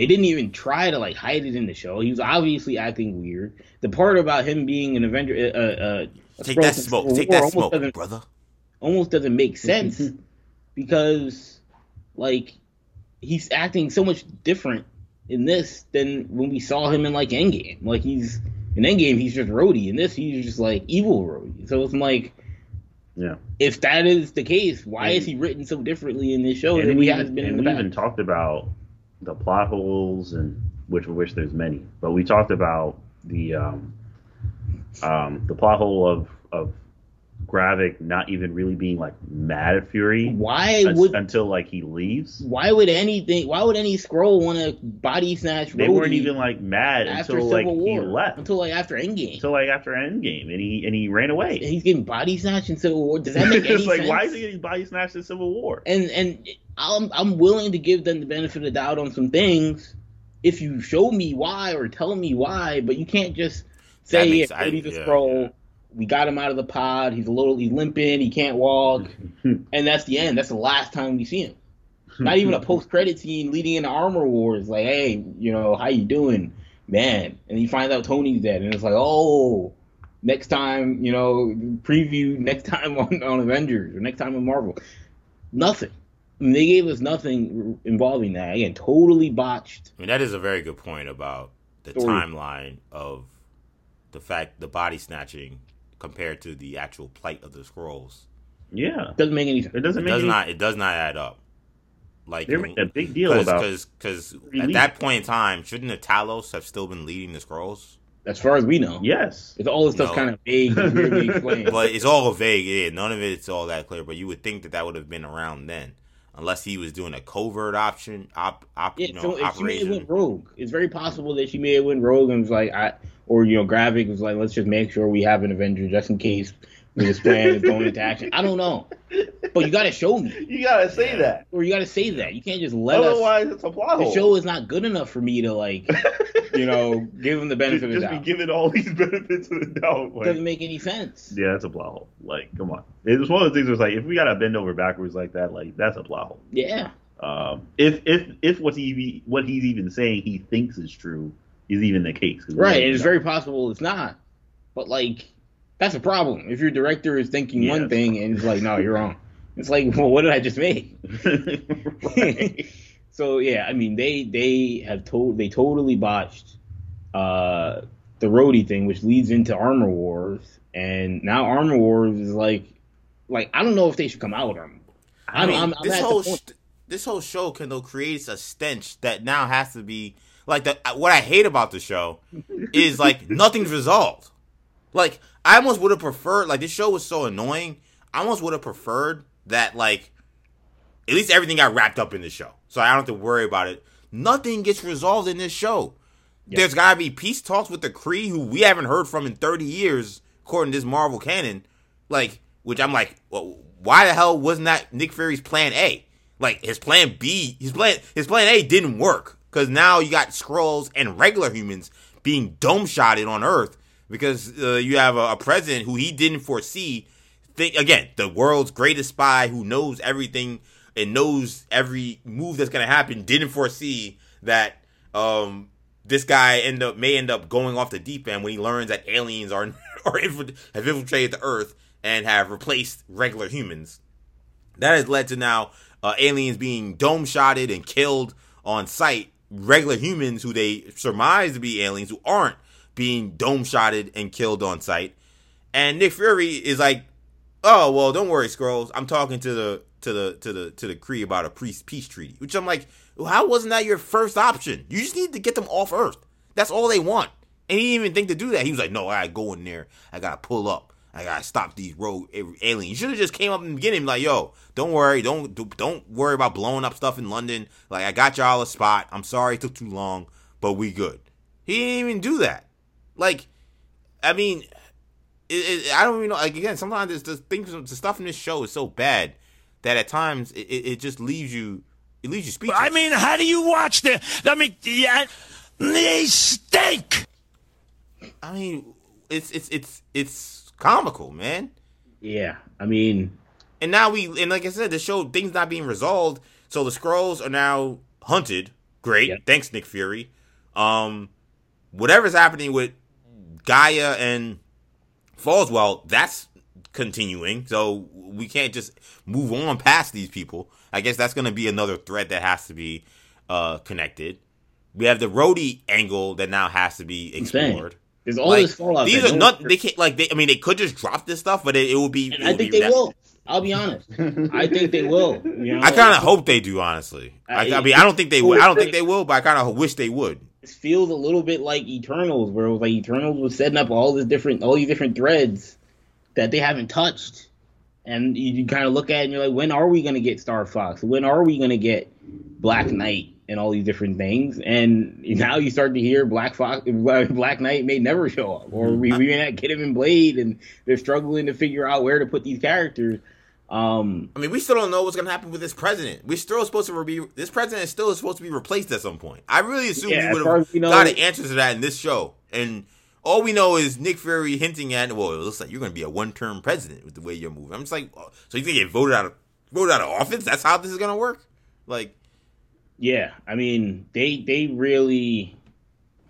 they didn't even try to like hide it in the show. He was obviously acting weird. The part about him being an Avenger, uh, uh, Take that smoke. Take that almost smoke, doesn't- brother. almost doesn't make sense because like he's acting so much different in this than when we saw him in like Endgame. Like he's in Endgame he's just Rhodey. In this he's just like evil Rhodey. So it's like Yeah. if that is the case, why is he written so differently in this show and than we he even, has been and in the we even past? talked about the plot holes and which which there's many, but we talked about the um, um, the plot hole of of Gravik not even really being like mad at Fury Why un- would until like he leaves. why would anything why would any Skrull want to body snatch They Rhodey weren't even like mad after until Civil like he left. Until like after Endgame. Until like after Endgame, and he and he ran away. He's getting body snatched in Civil War. Does that make any it's like sense? why is he getting body snatched in Civil War? and and I'm I'm willing to give them the benefit of the doubt on some things if you show me why or tell me why, but you can't just say That yeah, makes- I- a yeah, Skrull. yeah. We got him out of the pod. He's a little he's limping. He can't walk, and that's the end. That's the last time we see him. Not even a post credit scene leading into Armor Wars. Like, hey, you know, how you doing, man? And he finds out Tony's dead, and it's like, oh, next time, you know, preview next time on, on Avengers or next time on Marvel. Nothing. I mean, they gave us nothing involving that. Again, totally botched. I mean, that is a very good point about the Story. timeline of the fact the body snatching compared to the actual plight of the Skrulls. yeah, Doesn't make any sense. it doesn't It does any, not. It does not add up. Like They're making a big mm, deal cause, about because because at that point in time, shouldn't the Talos have still been leading the Skrulls? As far as we know, yes. It's all this stuff's No. kind of vague and. But it's all vague. Yeah, none of it's all that clear. But you would think that that would have been around then, unless he was doing a covert option op, op Yeah, you know, so if she may have went rogue, it's very possible that she may have went rogue and was like, I, or you know, Gravik was like, let's just make sure we have an Avenger just in case this plan is going into action. I don't know, but you got to show me, You gotta say Yeah. that. or you got to say that. You can't just let us. Otherwise, it's a plot The hole. show is not good enough for me to like, you know, give him the benefit of the doubt. just be doubt. giving all these benefits of the doubt. Like, Doesn't make any sense. yeah, that's a plot hole. Like, come on. It was one of the things. Where it's like, if we gotta bend over backwards like that, like that's a plot hole. Yeah, Um, if if if what he what he's even saying he thinks is true is even the case. right. don't And it's very possible it's not, but like, that's a problem. If your director is thinking Yeah, one thing and it's like, no, you're wrong. It's like, well, what did I just make? So yeah, I mean they they have told they totally botched uh the Rhodey thing, which leads into Armor Wars, and now Armor Wars is like like I don't know if they should come out with Armor. I mean, I'm, I'm this whole sh- this whole show Kendall creates a stench that now has to be like the what I hate about the show is like nothing's resolved. Like I almost would have preferred like this show was so annoying. I almost would have preferred that like at least everything got wrapped up in the show, so I don't have to worry about it. Nothing gets resolved in this show. There's gotta be peace talks with the Kree, who we haven't heard from in 30 years, according to this Marvel canon. Like, which I'm like, well, why the hell wasn't that Nick Fury's plan A? Like his plan B, his plan, his plan A didn't work because now you got Skrulls and regular humans being dome shotted on Earth because uh, you have a, a president who he didn't foresee. Think again, the world's greatest spy who knows everything and knows every move that's gonna happen didn't foresee that um this guy end up may end up going off the deep end when he learns that aliens are are infil- have infiltrated the Earth and have replaced regular humans. That has led to now uh, aliens being dome shotted and killed on sight. Regular humans who they surmise to be aliens who aren't being dome shotted and killed on sight. And Nick Fury is like, "Oh well, don't worry, Skrulls. I'm talking to the to the to the to the Kree about a peace peace treaty." Which I'm like, well, "How wasn't that your first option? You just need to get them off Earth. That's all they want." And he didn't even think to do that. He was like, "No, I gotta go in there. I gotta pull up. I gotta stop these rogue aliens." You should have just came up in the beginning, like, "Yo, don't worry. Don't don't worry about blowing up stuff in London. Like, I got y'all a spot. I'm sorry it took too long, but we good." He didn't even do that. Like, I mean, it, it, I don't even know. Like again, sometimes there's the things, the stuff in this show is so bad that at times it, it, it just leaves you, it leaves you speechless. I mean, how do you watch the? I mean, yeah, They stink. I mean, it's it's it's it's comical, man. Yeah, I mean, And now we and like I said, the show things not being resolved. So the Skrulls are now hunted. Great, Yeah. thanks Nick Fury. Um, whatever's happening with G'iah and Falsworth, that's continuing. So we can't just move on past these people. I guess that's going to be another thread that has to be uh, connected. We have the Rhodey angle that now has to be explored. there's all Like, this fallout. these are no not. They can't like. They, I mean, they could just drop this stuff, but it, it will be. it I think they that- will. I'll be honest. I think they will. You know, I kind of hope they do, honestly. I, I I- mean, I don't think they will. I don't think they will, but I kind of wish they would. This feels a little bit like Eternals, where it was like Eternals was setting up all these different, all these different threads that they haven't touched, and you, you kind of look at it and you're like, when are we gonna get Star Fox? When are we gonna get Black Knight and all these different things? And now you start to hear Black Fox, Black Knight may never show up, or we, we may not get him in Blade, and they're struggling to figure out where to put these characters. Um, I mean, we still don't know what's going to happen with this president. We're still supposed to be. This president is still supposed to be replaced at some point. I really assume Yeah, we would have we know- got an answer to that in this show, and all we know is Nick Fury hinting at, "Well, it looks like you're going to be a one-term president with the way you're moving." I'm just like, oh, so you think get voted out of voted out of office? That's how this is going to work? Like, Yeah, I mean they they really,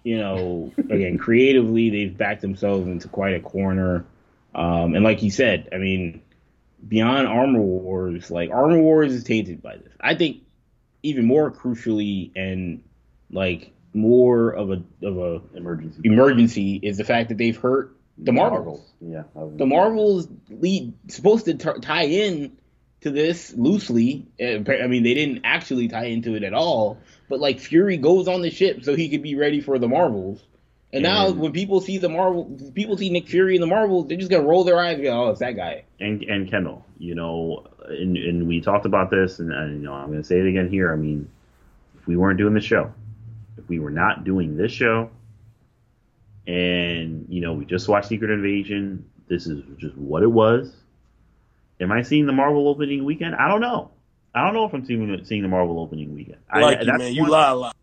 you know, again creatively they've backed themselves into quite a corner, um, and like you said, I mean, beyond Armor Wars, like Armor Wars is tainted by this. I think even more crucially and like more of a of a Emergency. emergency is the fact that they've hurt the Marvels. Yeah. The Marvels lead supposed to t- tie in to this loosely. Uh, I mean, they didn't actually tie into it at all. But like Fury goes on the ship so he could be ready for the Marvels. And now And- when people see the Marvel, people see Nick Fury in the Marvels, they're just gonna roll their eyes and go, "Oh, it's that guy." and and Kendall, you know, and, and we talked about this, and, and you know, I'm going to say it again here. I mean, if we weren't doing the show, if we were not doing this show, and you know, we just watched Secret Invasion, this is just what it was. Am I seeing the Marvel opening weekend? I don't know. I don't know if I'm seeing seeing the Marvel opening weekend. I, Like you, man. You lie a lot.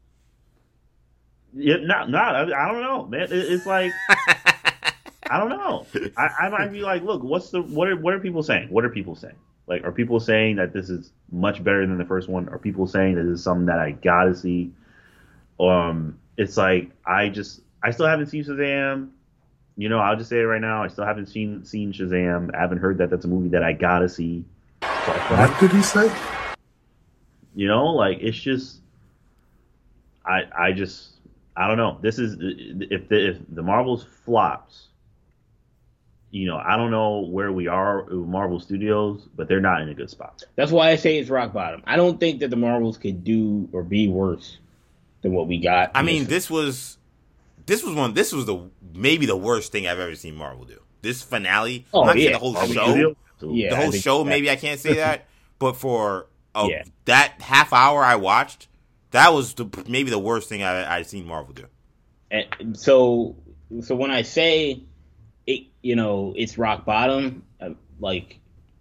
Yeah, not, not. I, I don't know, man. It, it's like I don't know. I, I might be like, look, what's the what are what are people saying? What are people saying? Like, are people saying that this is much better than the first one? Are people saying that this is something that I gotta see? Um, it's like I just I still haven't seen Shazam. You know, I'll just say it right now. I still haven't seen seen Shazam. I haven't heard that that's a movie that I gotta see. What did he say? You know, like it's just, I I just I don't know. This is if the if the Marvels flops, you know, I don't know where we are with Marvel Studios, but they're not in a good spot. That's why I say it's rock bottom. I don't think that the Marvels could do or be worse than what we got. I mean, this was this was one. This was the maybe the worst thing I've ever seen Marvel do. This finale. Oh, not yeah. the whole Marvel show. Yeah, the whole show. Maybe I can't say that, but for oh, Yeah. that half hour I watched, that was the, maybe the worst thing I I've seen Marvel do. And so so when I say it, you know, it's rock bottom, uh, like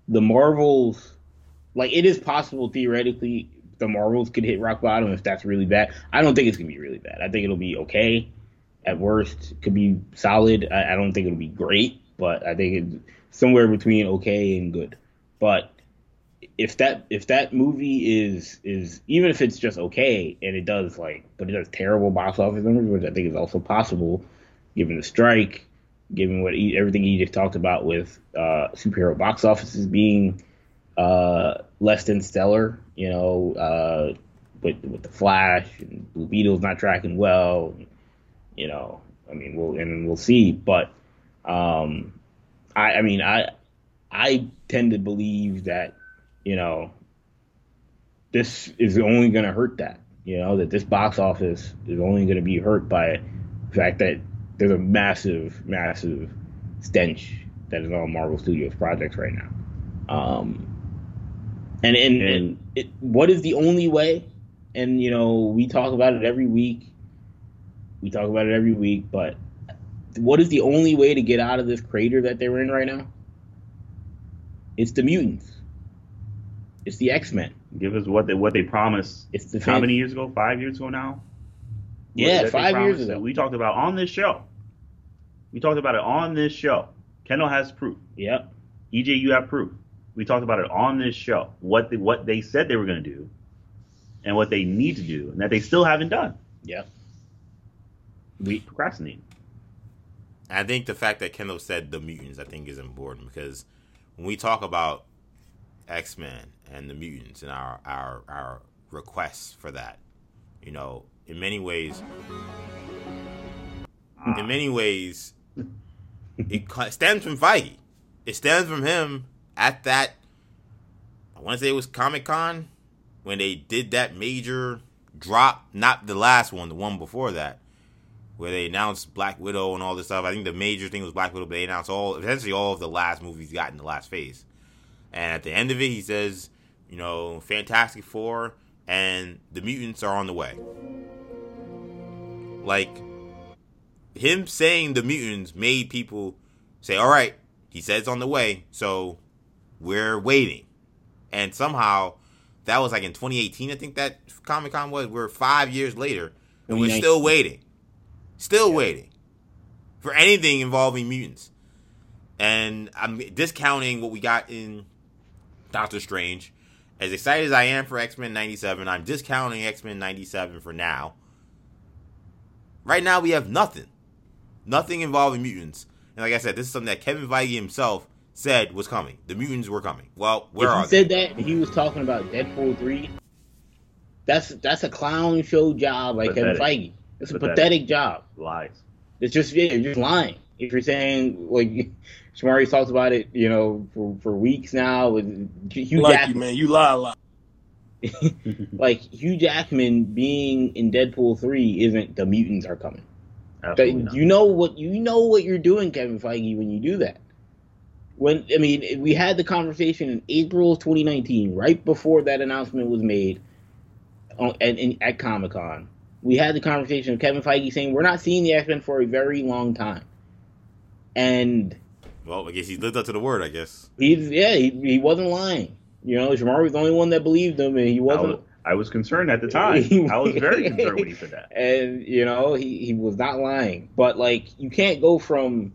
the Marvels, like it is possible theoretically the Marvels could hit rock bottom if that's really bad. I don't think it's gonna be really bad. I think it'll be okay. At worst, could be solid. I, I don't think it'll be great, but I think it's somewhere between okay and good. But if that if that movie is is even if it's just okay and it does like but it does terrible box office numbers, which I think is also possible given the strike, given what he, everything he just talked about with uh, superhero box offices being uh, less than stellar, you know, uh, with with the Flash and Blue Beetle's not tracking well, you know. I mean, we'll and we'll see, but um, I I mean I I tend to believe that you know this is only going to hurt that you know that this box office is only going to be hurt by the fact that there's a massive massive stench that is on Marvel Studios projects right now. Um and and, and it, what is the only way? And you know we talk about it every week. We talk about it every week but what is the only way to get out of this crater that they're in right now? It's the mutants it's the x-men Give us what they what they promised. it's the How fan- many years ago? Five years ago now. Yeah, five years ago. We talked about on this show. We talked about it on this show. Kendall has proof. Yep. EJ, you have proof. We talked about it on this show. What they, what they said they were going to do, and what they need to do, and that they still haven't done. Yep. We procrastinating. I think the fact that Kendall said the mutants, I think, is important because when we talk about X Men and the mutants and our our our requests for that, you know, in many ways, in many ways, it stems from Feige. It stems from him at that. I want to say it was Comic Con when they did that major drop, not the last one, the one before that where they announced Black Widow and all this stuff. I think the major thing was Black Widow, but they announced all essentially all of the last movies got in the last phase. And at the end of it, he says, you know, Fantastic Four and the mutants are on the way. Like him saying the mutants made people say, "All right, he says on the way, so we're waiting." And somehow that was like in 2018, I think that Comic Con was. We're five years later, and we're still waiting. Still waiting for anything involving mutants. And I'm discounting what we got in Doctor Strange. As excited as I am for X Men 97, I'm discounting X Men 97 for now. Right now, we have nothing. Nothing involving mutants. And like I said, this is something that Kevin Feige himself said was coming. The mutants were coming. Well, where if are he they? said that he was talking about Deadpool three, that's that's a clown show job by Kevin Pathetic. Feige. It's a Pathetic. pathetic job. Lies. It's just yeah, you're just lying. If you're saying like Shamari talks about it, you know, for, for weeks now with Hugh like you, Jackman, man. You lie a lot. like Hugh Jackman being in Deadpool three isn't the mutants are coming. Absolutely That- you know what you know what you're doing, Kevin Feige, when you do that. When I mean, we had the conversation in April of 2019, right before that announcement was made, on, at, in, at Comic Con. We had the conversation of Kevin Feige saying we're not seeing the X Men for a very long time, and Well, I guess he lived up to the word, I guess. he's yeah, he, he wasn't lying. You know, Shamari was the only one that believed him, and he wasn't. was, I was concerned at the time. I was very concerned when he said that. and you know he, he was not lying but like you can't go from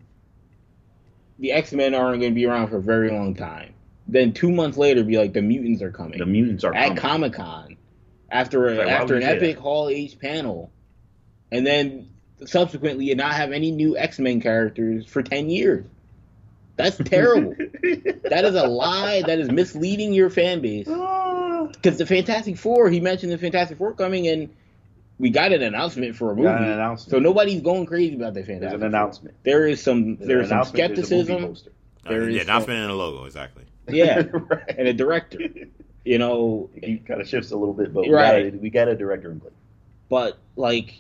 the x-men aren't going to be around for a very long time then two months later be like the mutants are coming The mutants are at comic-con after a, Like, after an you say epic hall h panel and then subsequently not have any new x-men characters for 10 years that's terrible that is a lie that is misleading your fan base because the Fantastic Four, he mentioned the Fantastic Four coming, and we got an announcement for a movie. Got an announcement. So nobody's going crazy about the There's Fantastic. an Four. announcement. There is some There's there's some skepticism. there's a movie poster. There Uh, is yeah, some- announcement and a logo, exactly. yeah, right. and a director. You know, He kind of shifts a little bit, but Right. we, got a, we got a director in place. but like,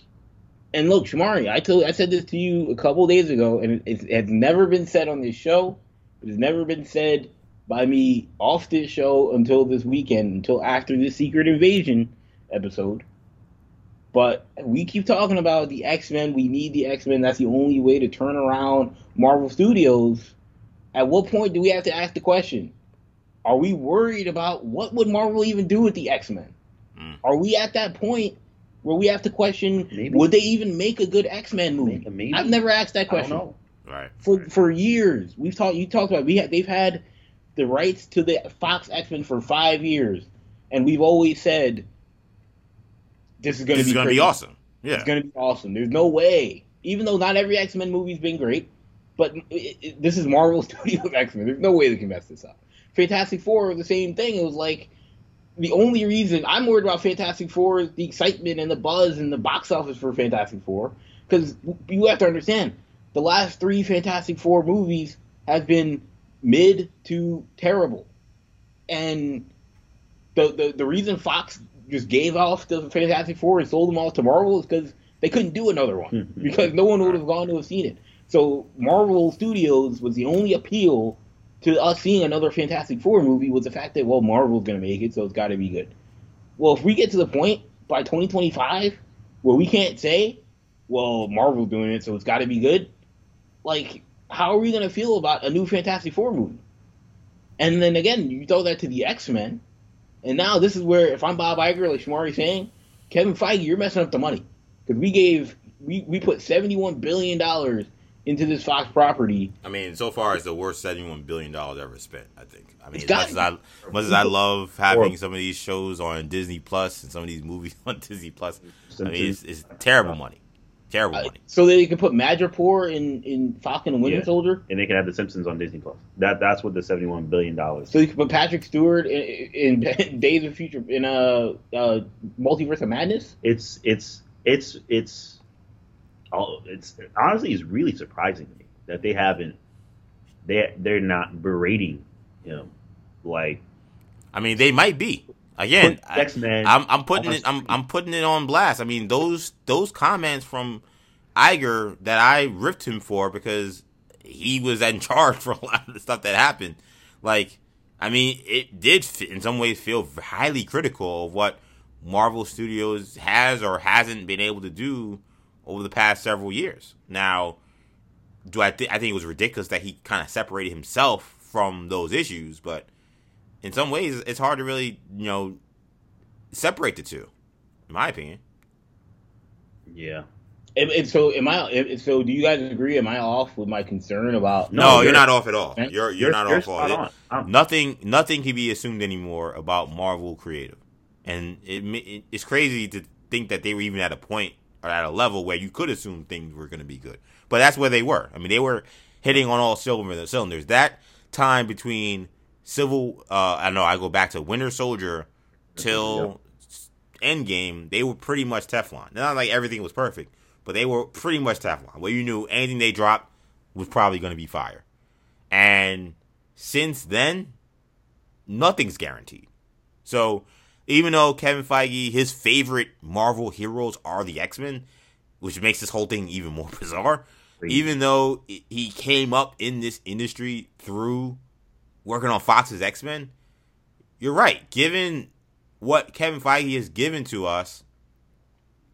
and look, Shamari, I told I said this to you a couple days ago, and it, it has never been said on this show. It has never been said by me off this show until this weekend, until after the Secret Invasion episode. But we keep talking about the X Men. We need the X Men. That's the only way to turn around Marvel Studios. At what point do we have to ask the question? Are we worried about what would Marvel even do with the X Men? Mm. Are we at that point where we have to question Maybe. would they even make a good X Men movie? Maybe- maybe. I've never asked that I don't question know. Right. for for years. We've talked. You talked about we had they've had the rights to the Fox X Men for five years, and we've always said this is going to be is going to be awesome. Yeah. It's going to be awesome. There's no way, even though not every X Men movie's been great, but it, it- this is Marvel Studios X Men. There's no way they can mess this up. Fantastic Four, was the same thing. It was like the only reason I'm worried about Fantastic Four is the excitement and the buzz and the box office for Fantastic Four. Because you have to understand, the last three Fantastic Four movies have been mid to terrible, and the the, the reason Fox just gave off the Fantastic Four and sold them all to Marvel is because they couldn't do another one mm-hmm. because no one would have gone to have seen it. So Marvel Studios was the only appeal to us seeing another Fantastic Four movie was the fact that well Marvel's gonna make it, so it's got to be good. Well, if we get to the point by 2025 where we can't say, well Marvel's doing it, so it's got to be good, like how are we gonna feel about a new Fantastic Four movie? And then again, you throw that to the X Men, and now this is where if I'm Bob Iger, like Shamari saying, Kevin Feige, you're messing up the money because we gave we we put seventy one billion dollars into this Fox property. I mean, so far it's the worst seventy-one billion dollars ever spent. I think. I mean, as much as I, much as I love having some of these shows on Disney Plus and some of these movies on Disney Plus, I mean, it's, it's terrible money, terrible Uh, money. so that they can put Madripoor in in Falcon and Winter Yeah. Soldier. and they can have The Simpsons on Disney Plus. That that's what the seventy one billion dollars. So you can put Patrick Stewart in, in Days of Future in a uh, uh, Multiverse of Madness. It's it's it's it's all it's honestly it's really surprising to me that they haven't they they're not berating him like I mean, they might be again. I- I'm, I'm putting it. I'm, I'm putting it on blast. I mean, those those comments from Iger that I ripped him for because he was in charge for a lot of the stuff that happened. Like, I mean, it did fit, in some ways feel highly critical of what Marvel Studios has or hasn't been able to do over the past several years. Now, do I think I think it was ridiculous that he kind of separated himself from those issues, but in some ways, it's hard to really, you know, separate the two, in my opinion. yeah. And, and so, am I? and So, do you guys agree? Am I off with my concern about? No, No, you're, you're- not off at all. Eh? You're you're, not off spot at all. I'm- Nothing nothing can be assumed anymore about Marvel creative, and it, it it's crazy to think that they were even at a point or at a level where you could assume things were going to be good. But that's where they were. I mean, they were hitting on all cylinders. That time between Civil, uh, I know I go back to Winter Soldier till Endgame, they were pretty much Teflon. Not like everything was perfect, but they were pretty much Teflon. Where you knew anything they dropped was probably going to be fire. And since then, nothing's guaranteed. So even though Kevin Feige, his favorite Marvel heroes are the X Men, which makes this whole thing even more bizarre. Even though he came up in this industry through working on Fox's X Men, you're right. Given what Kevin Feige has given to us,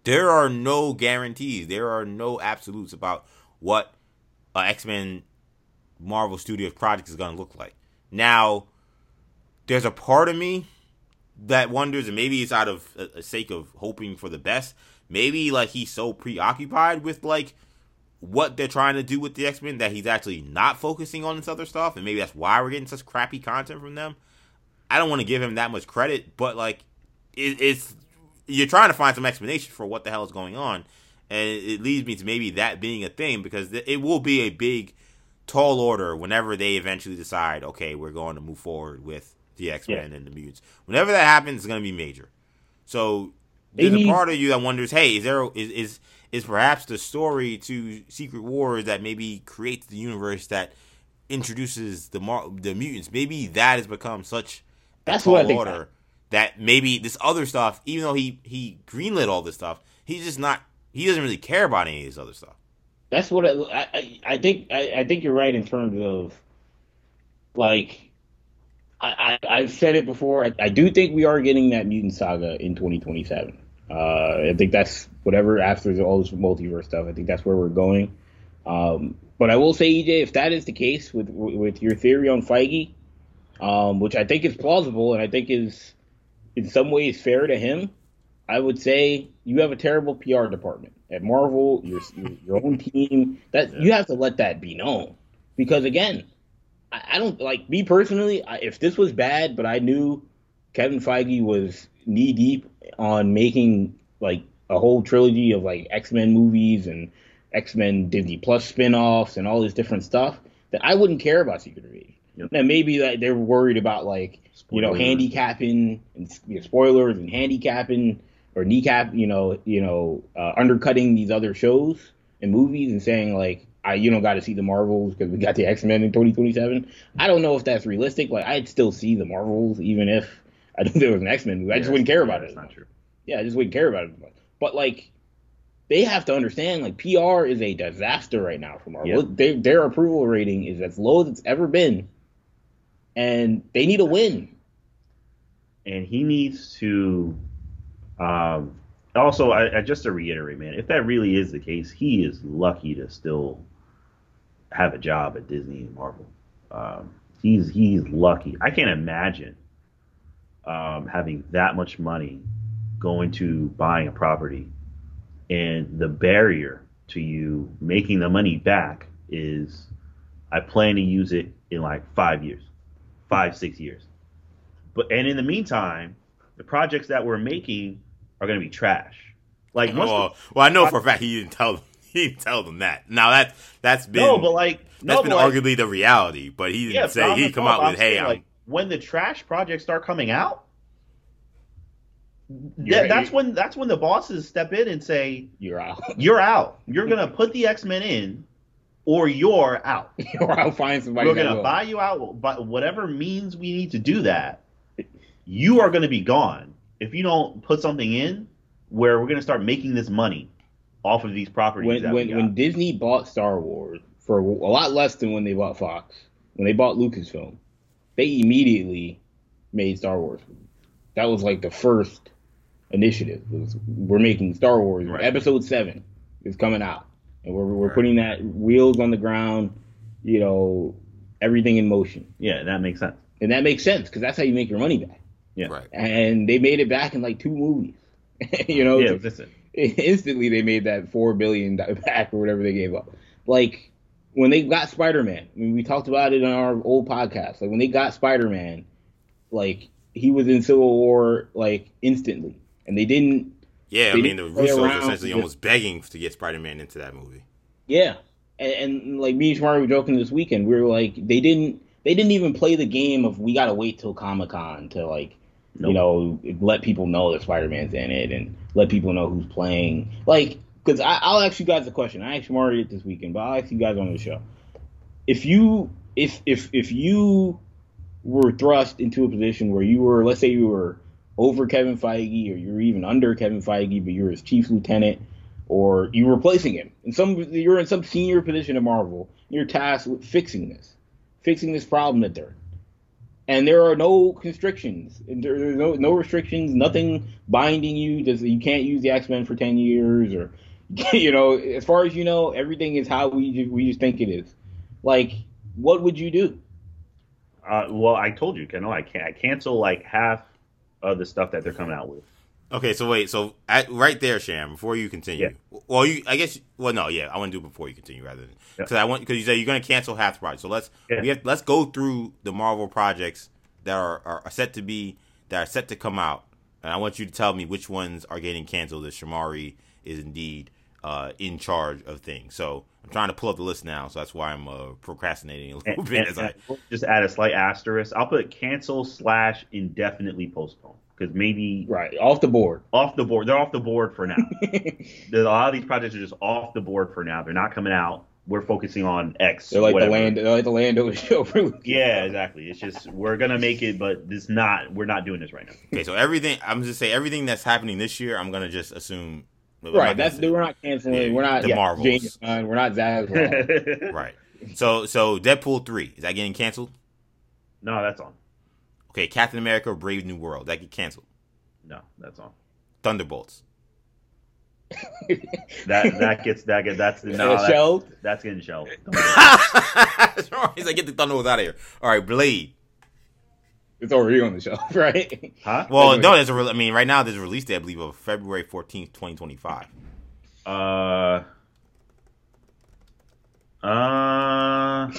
there are no guarantees. There are no absolutes about what a X Men Marvel Studios project is going to look like. Now, there's a part of me that wonders, and maybe it's out of a, a sake of hoping for the best. Maybe like he's so preoccupied with like what they're trying to do with the X Men that he's actually not focusing on this other stuff, and maybe that's why we're getting such crappy content from them. I don't want to give him that much credit, but like it, it's you're trying to find some explanation for what the hell is going on, and it, it leads me to maybe that being a thing because th- it will be a big, tall order whenever they eventually decide, okay, we're going to move forward with the X Men and the mutants. Whenever that happens, it's going to be major. So there's Maybe- a part of you that wonders, hey, is there is is is perhaps the story to Secret Wars that maybe creates the universe that introduces the Mar- the mutants? Maybe that has become such a That's tall what I think. order that maybe this other stuff, even though he he greenlit all this stuff, he's just not. He doesn't really care about any of this other stuff. That's what I, I, I think. I, I think you're right in terms of like. I, I, I've said it before. I, I do think we are getting that mutant saga in 2027. Uh, I think that's whatever after all this multiverse stuff. I think that's where we're going. Um, but I will say, EJ, if that is the case with with your theory on Feige, um, which I think is plausible and I think is in some ways fair to him, I would say you have a terrible PR department at Marvel. Your your own team that you have to let that be known because again, I, I don't like me personally. I, if this was bad, but I knew Kevin Feige was knee deep on making like a whole trilogy of like X Men movies and X Men Disney Plus spin offs and all this different stuff, that I wouldn't care about Secret Invasion. Yep. Now maybe like they're worried about like you know handicapping and you know, spoilers and handicapping or kneecap you know you know uh, undercutting these other shows and movies and saying like I you don't got to see the Marvels because we got the X Men in 2027. I don't know if that's realistic. Like I'd still see the Marvels even if I knew there was an X Men movie. I just wouldn't care about That's it. not true. Yeah, I just wouldn't care about it. But like, they have to understand like PR is a disaster right now for Marvel. Yeah. Their their approval rating is as low as it's ever been, and they need a win. and he needs to um also I, I just to reiterate man if that really is the case he is lucky to still have a job at disney and marvel um he's he's lucky i can't imagine um having that much money going to buying a property and the barrier to you making the money back is I plan to use it in like five years, five six years. But and in the meantime, the projects that we're making are going to be trash. Like well, the- well, I know for a fact he didn't tell them. He didn't tell them that. Now that that's been no, but like that's no, been but like, arguably the reality. But he didn't yeah, say he come out I'm with, "Hey, I'm like when the trash projects start coming out, You're- that's when that's when the bosses step in and say, You're out. "You're out. You're gonna put the X Men in, or you're out. or I'll find somebody. We're gonna will. buy you out, but whatever means we need to do that, you are gonna be gone if you don't put something in where we're gonna start making this money off of these properties. when that when, we when. Disney bought Star Wars for a lot less than when they bought Fox, when they bought Lucasfilm, they immediately made Star Wars. That was like the first initiative. Was we're making Star Wars. Right. Episode seven is coming out, and we're we're putting that wheels on the ground. You know, everything in motion, yeah, that makes sense. and that makes sense because that's how you make your money back. Yeah, right." And they made it back in like two movies. you know, yeah, listen. instantly they made that four billion back or whatever they gave up. Like when they got Spider Man, I mean, we talked about it on our old podcast. Like when they got Spider Man, like he was in Civil War like instantly, and they didn't. Yeah, I mean the Russos essentially with- almost begging to get Spider-Man into that movie. Yeah, and, and like me and Shamari were joking this weekend. We were like, they didn't. They didn't even play the game of we gotta wait till Comic Con to like you know, let people know that Spider Man's in it and let people know who's playing. Like, because I'll ask you guys a question. I asked Mario this weekend, but I'll ask you guys on the show. If you, if if if you were thrust into a position where you were, let's say you were over Kevin Feige, or you were even under Kevin Feige, but you're his chief lieutenant, or you're replacing him, and some you're in some senior position at Marvel, you're tasked with fixing this, fixing this problem that they're and there are no constrictions. There's no no restrictions. Nothing binding you. Does you can't use the X Men for ten years, or you know, as far as you know, everything is how we ju- we just think it is. Like, what would you do? Uh, well, I told you, Kendall, I can't I cancel like half of the stuff that they're coming out with. Okay, so wait, so at, right there, Sham, before you continue. Well, you, I guess, well, no, yeah, I want to do it before you continue rather than because I want because you say you're going to cancel half the project. So let's Yeah. we have, let's go through the Marvel projects that are, are set to be that are set to come out, and I want you to tell me which ones are getting canceled. If Shamari is indeed uh, in charge of things. So I'm trying to pull up the list now, so that's why I'm uh, procrastinating a little And, bit. and- as I, we'll just add a slight asterisk. I'll put cancel slash indefinitely postpone because maybe Right, off the board. off the board. They're off the board for now. A lot of these projects are just off the board for now. They're not coming out. We're focusing on X. They're like whatever. the land. They're like the Lando show. for Yeah, exactly. It's just we're gonna make it, but this not. We're not doing this right now. okay, so everything I'm just say everything that's happening this year, I'm gonna just assume. Right. That's say- we're not canceling. Yeah, we're not the yeah, Marvels. James Gunn, We're not Zaz. Right. So so Deadpool three is that getting canceled? no, that's on. Okay, Captain America: Brave New World that get canceled. No, that's on. Thunderbolts. That that gets that gets that's no, that's, shelved? that's getting shelved. He's like, get the Thunderbolts out of here. All right, Blade. It's already on the shelf, right? Huh? Well, Wait, no, there's a. Re- I mean, right now there's a release date, I believe, of February fourteenth, twenty twenty five. Uh. Uh.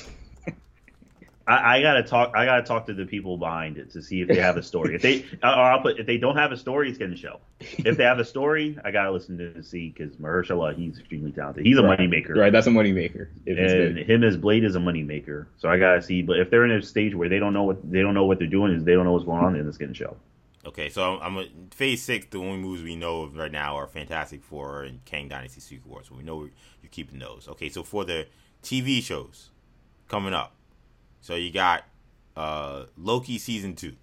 I, I gotta talk. I gotta talk to the people behind it to see if they have a story. If they, or I'll put if they don't have a story, it's getting shelved. If they have a story, I gotta listen to see because Mahershala, he's extremely talented. He's a Right. moneymaker. Right, that's a moneymaker. And him as Blade is a moneymaker. So I gotta see. But if they're in a stage where they don't know what they don't know what they're doing, is they don't know what's going on, then it's getting shelved. Okay, so I'm, I'm a, phase six. The only movies we know of right now are Fantastic Four and Kang Dynasty Secret Wars. So we know you're keeping those. Okay, so for the TV shows coming up, so you got uh, Loki season two.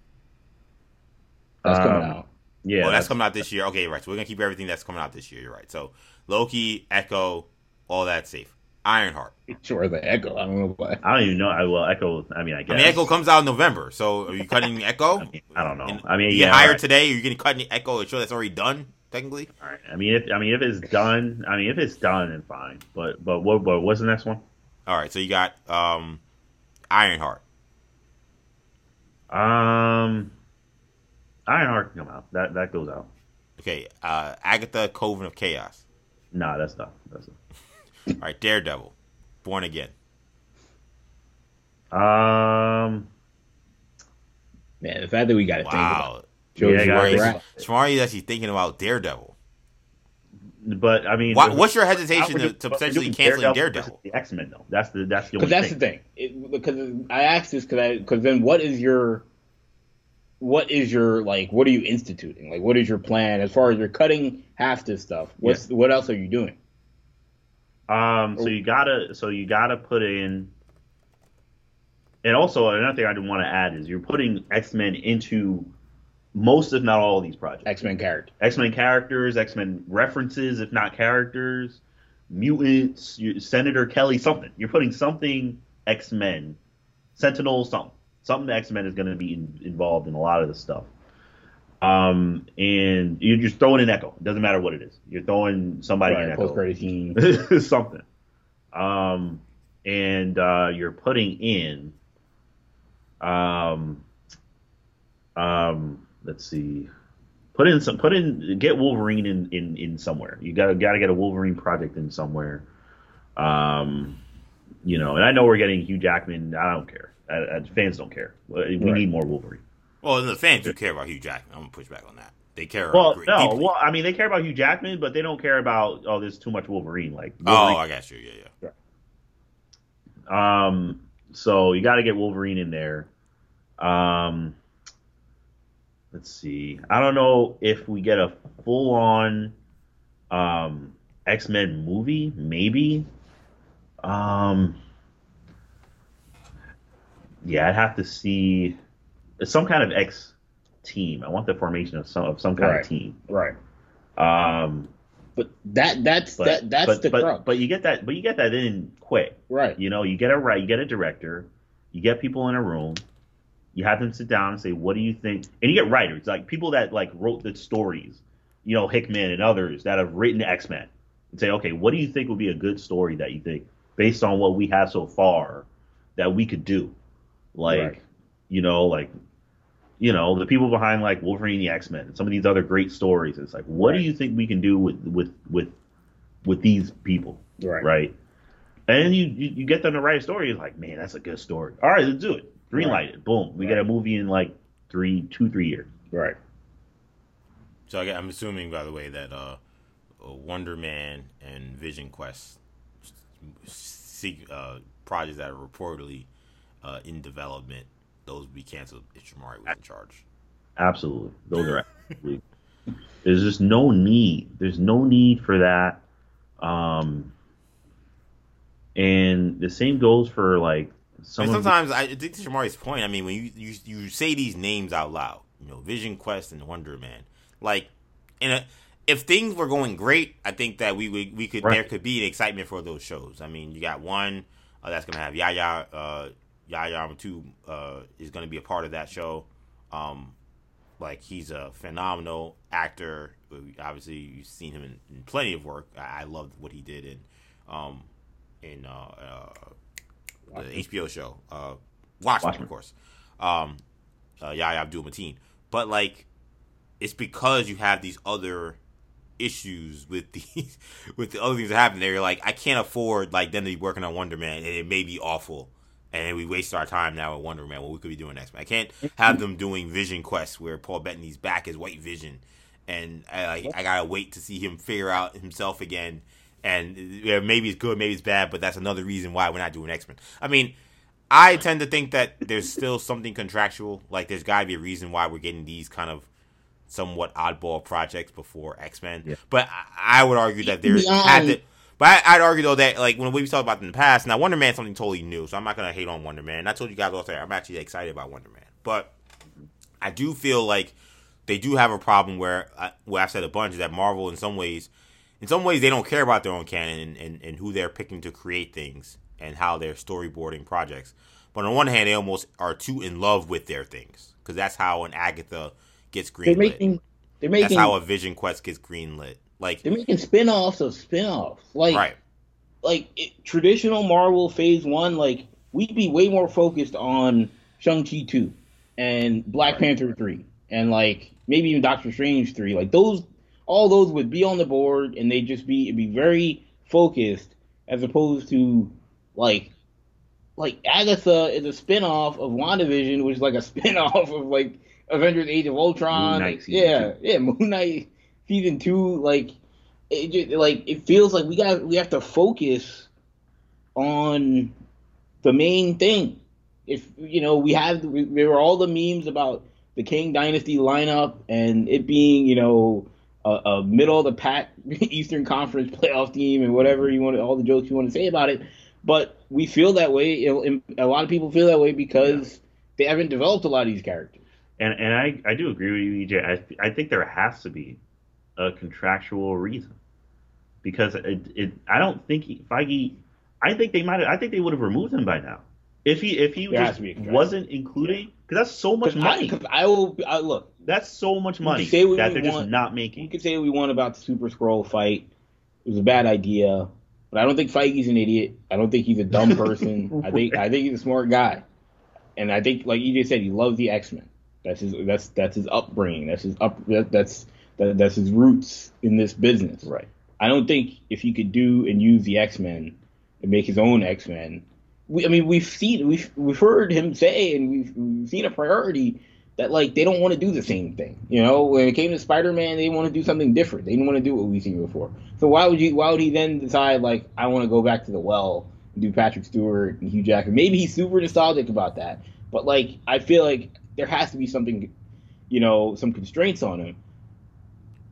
That's coming Um, out. Yeah, oh, that's coming out this year. Okay, right. So we're gonna keep everything that's coming out this year. You're right. So Loki, Echo, all that safe. Ironheart. Sure, the Echo. I don't know why. I don't even know. I well, Echo. I mean, I guess. I mean, Echo comes out in November. So are you cutting Echo? I, mean, I don't know. And I mean, you yeah, get hired all right. today. You're gonna cut Echo a show that's already done technically. All right. I mean, if I mean if it's done, I mean if it's done, then fine. But but what what what's the next one? All right. So you got um, Ironheart. Um, Ironheart can come out. That that goes out. Okay, uh, Agatha Coven of Chaos. Nah, that's not. That's not. All right, Daredevil, Born Again. Um, Man, the fact that we got to think about Wow, shows Yeah, you guys. where we're Smart at. Smart is actually thinking about Daredevil. But I mean, Why, what's your hesitation we're to, to potentially doing canceling versus Daredevil? The X Men though. That's the that's the only Because that's thing. the thing. It, because I asked this because I because then what is your what is your like what are you instituting like what is your plan as far as you're cutting half this stuff what's what else are you doing Um, so you gotta, so you gotta put in, and also another thing I didn't want to add is you're putting X Men into most, if not all, of these projects. X-Men character X Men characters, X Men references, if not characters, mutants, Senator Kelly, something. You're putting something X Men, Sentinel, something, something X Men is going to be in, involved in a lot of this stuff. Um, and you're just throwing an Echo. It doesn't matter what it is. You're throwing somebody in right, Echo credit scene something. Um, and uh, you're putting in, um, um, let's see, put in some, put in, get Wolverine in in, in somewhere. You gotta gotta get a Wolverine project in somewhere. Um, you know, and I know we're getting Hugh Jackman. I don't care. I, I, fans don't care. We Right. need more Wolverine. Well, the fans do care about Hugh Jackman. I'm gonna push back on that. They care. Well, great- no, deeply. well, I mean, they care about Hugh Jackman, but they don't care about oh, there's too much Wolverine. Like, oh, I got you. Yeah, Yeah, yeah. Um, so you got to get Wolverine in there. Um, let's see. I don't know if we get a full on um, X Men movie. Maybe. Um, yeah, I'd have to see some kind of X team. I want the formation of some of some kind Right. of team. right Um, but that that's but, that that's but, the but, crux but you get that, but you get that in quick. right You know, you get a right, you get a director, you get people in a room, you have them sit down and say, "What do you think?" And you get writers, like people that like wrote the stories, you know, Hickman and others that have written X Men, and say, "Okay, what do you think would be a good story that you think, based on what we have so far, that we could do?" Like, Right. you know, like, you know, the people behind like Wolverine, the X Men, and some of these other great stories. It's like, what do you think we can do with with with with these people? right right? And you, you you get them to write a story. It's like, man, that's a good story. All right, let's do it. Green light it. Boom. We get a movie in like three, two, three years. right So I, gue- I'm assuming, by the way, that uh, uh, Wonder Man and Vision Quest seek, uh, projects that are reportedly uh, in development, those would be canceled if Shamari was in charge. Absolutely, those are. absolutely- There's just no need. There's no need for that. Um, and the same goes for like some. And of the- sometimes I think to Shamari's point. I mean, when you, you you say these names out loud, you know, Vision Quest and Wonder Man, like, in a, if things were going great, I think that we would we could Right. there could be an excitement for those shows. I mean, you got one uh, that's gonna have Yahya uh, Yahya two uh, is gonna be a part of that show. Um, like he's a phenomenal actor. Obviously, you've seen him in, in plenty of work. I, I loved what he did in um, in uh, uh, the HBO show, uh, Watchmen, Watchmen. of course. Um, uh, Yahya Abdul Mateen. But like, it's because you have these other issues with these with the other things that happen there. You're like, I can't afford like them to be working on Wonder Man, and it may be awful. And we waste our time now with Wonder Man. What we could be doing next. I can't have them doing Vision Quest where Paul Bettany's back as White Vision, and I, like, I gotta wait to see him figure out himself again. And yeah, maybe it's good, maybe it's bad, but that's another reason why we're not doing X Men. I mean, I tend to think that there's still something contractual. Like there's got to be a reason why we're getting these kind of somewhat oddball projects before X Men. Yeah. But I, I would argue that there Yeah. had to. But I, I'd argue though that like when we've talked about in the past, now Wonder Man's something totally new, so I'm not gonna hate on Wonder Man. I told you guys off there, I'm actually excited about Wonder Man, but I do feel like they do have a problem where, I, where I've said a bunch is that Marvel, in some ways, in some ways, they don't care about their own canon and, and, and who they're picking to create things and how they're storyboarding projects. But on one hand, they almost are too in love with their things because that's how an Agatha gets greenlit. they're making they're That's how a Vision Quest gets greenlit. Like, they're making spin-offs of spin-offs like right, like it, traditional Marvel Phase One, like we'd be way more focused on Shang Chi two and Black Panther three, and like maybe even Doctor Strange three. Like those all those would be on the board and they'd just be it'd be very focused as opposed to like like Agatha is a spin-off of WandaVision, which is like a spin-off of like Avengers Age of Ultron. Knight season yeah, yeah, Moon Knight season two, like it just, like it feels like we got we have to focus on the main thing. If you know, we have we, there were all the memes about the Kang Dynasty lineup and it being you know a, a middle of the pack Eastern Conference playoff team and whatever mm-hmm. you want, all the jokes you want to say about it. But we feel that way. A lot of people feel that way because they haven't developed a lot of these characters. And and I, I do agree with you, EJ. I, I think there has to be a contractual reason because it, it I don't think Feige. I think they might. I think they would have removed him by now if he if he There just to be wasn't including because that's so much Because money. I, 'cause I will I, look. that's so much money say what that we they're just want. not We making. could say what we want about the Super Skrull fight. It was a bad idea, but I don't think Feige's an idiot. I don't think he's a dumb person. I think I think he's a smart guy, and I think like you just said, he loves the X Men. That's his that's that's his upbringing. That's his up that, that's that, that's his roots in this business. Right. I don't think if he could do and use the X Men and make his own X Men, we, I mean, we've seen we've we've heard him say and we've, we've seen a priority that like they don't want to do the same thing. You know, when it came to Spider Man, they want to do something different. They didn't want to do what we've seen before. So why would you? Why would he then decide like I want to go back to the well and do Patrick Stewart and Hugh Jackman? Maybe he's super nostalgic about that, but like I feel like there has to be something, you know, some constraints on him.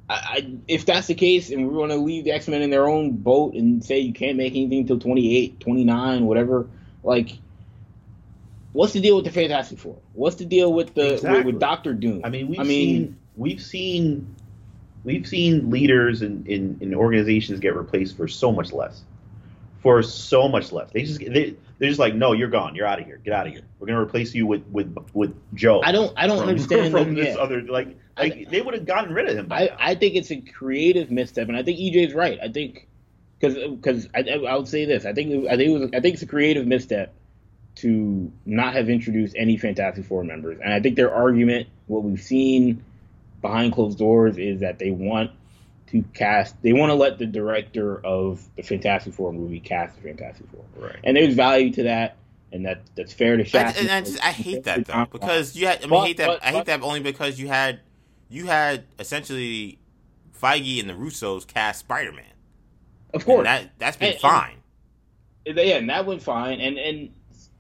I, I, if that's the case, and we want to leave the X Men in their own boat and say you can't make anything until 28, 29, whatever, like, what's the deal with the Fantastic Four? What's the deal with the Exactly. with, with Doctor Doom? I mean, we've I mean, seen we've seen we've seen leaders in, in, in organizations get replaced for so much less, for so much less. They just they they're just like, no, you're gone, you're out of here, get out of here. We're gonna replace you with with with Joe. I don't, I don't from, understand from this yet. other like like they would have gotten rid of him. I, now. I think it's a creative misstep, and I think EJ's right. I think because because I, I I would say this. I think I think it was I think it's a creative misstep to not have introduced any Fantastic Four members, and I think their argument, what we've seen behind closed doors, is that they want to cast, they want to let the director of the Fantastic Four movie cast the Fantastic Four, Right. and there's value to that, and that that's fair to I, Shaft. and I, just, I hate that though because you had. I mean, But- hate that. I hate that only because you had you had essentially Feige and the Russos cast Spider Man. Of course, that that's been And- and- fine. yeah, and that went fine, and and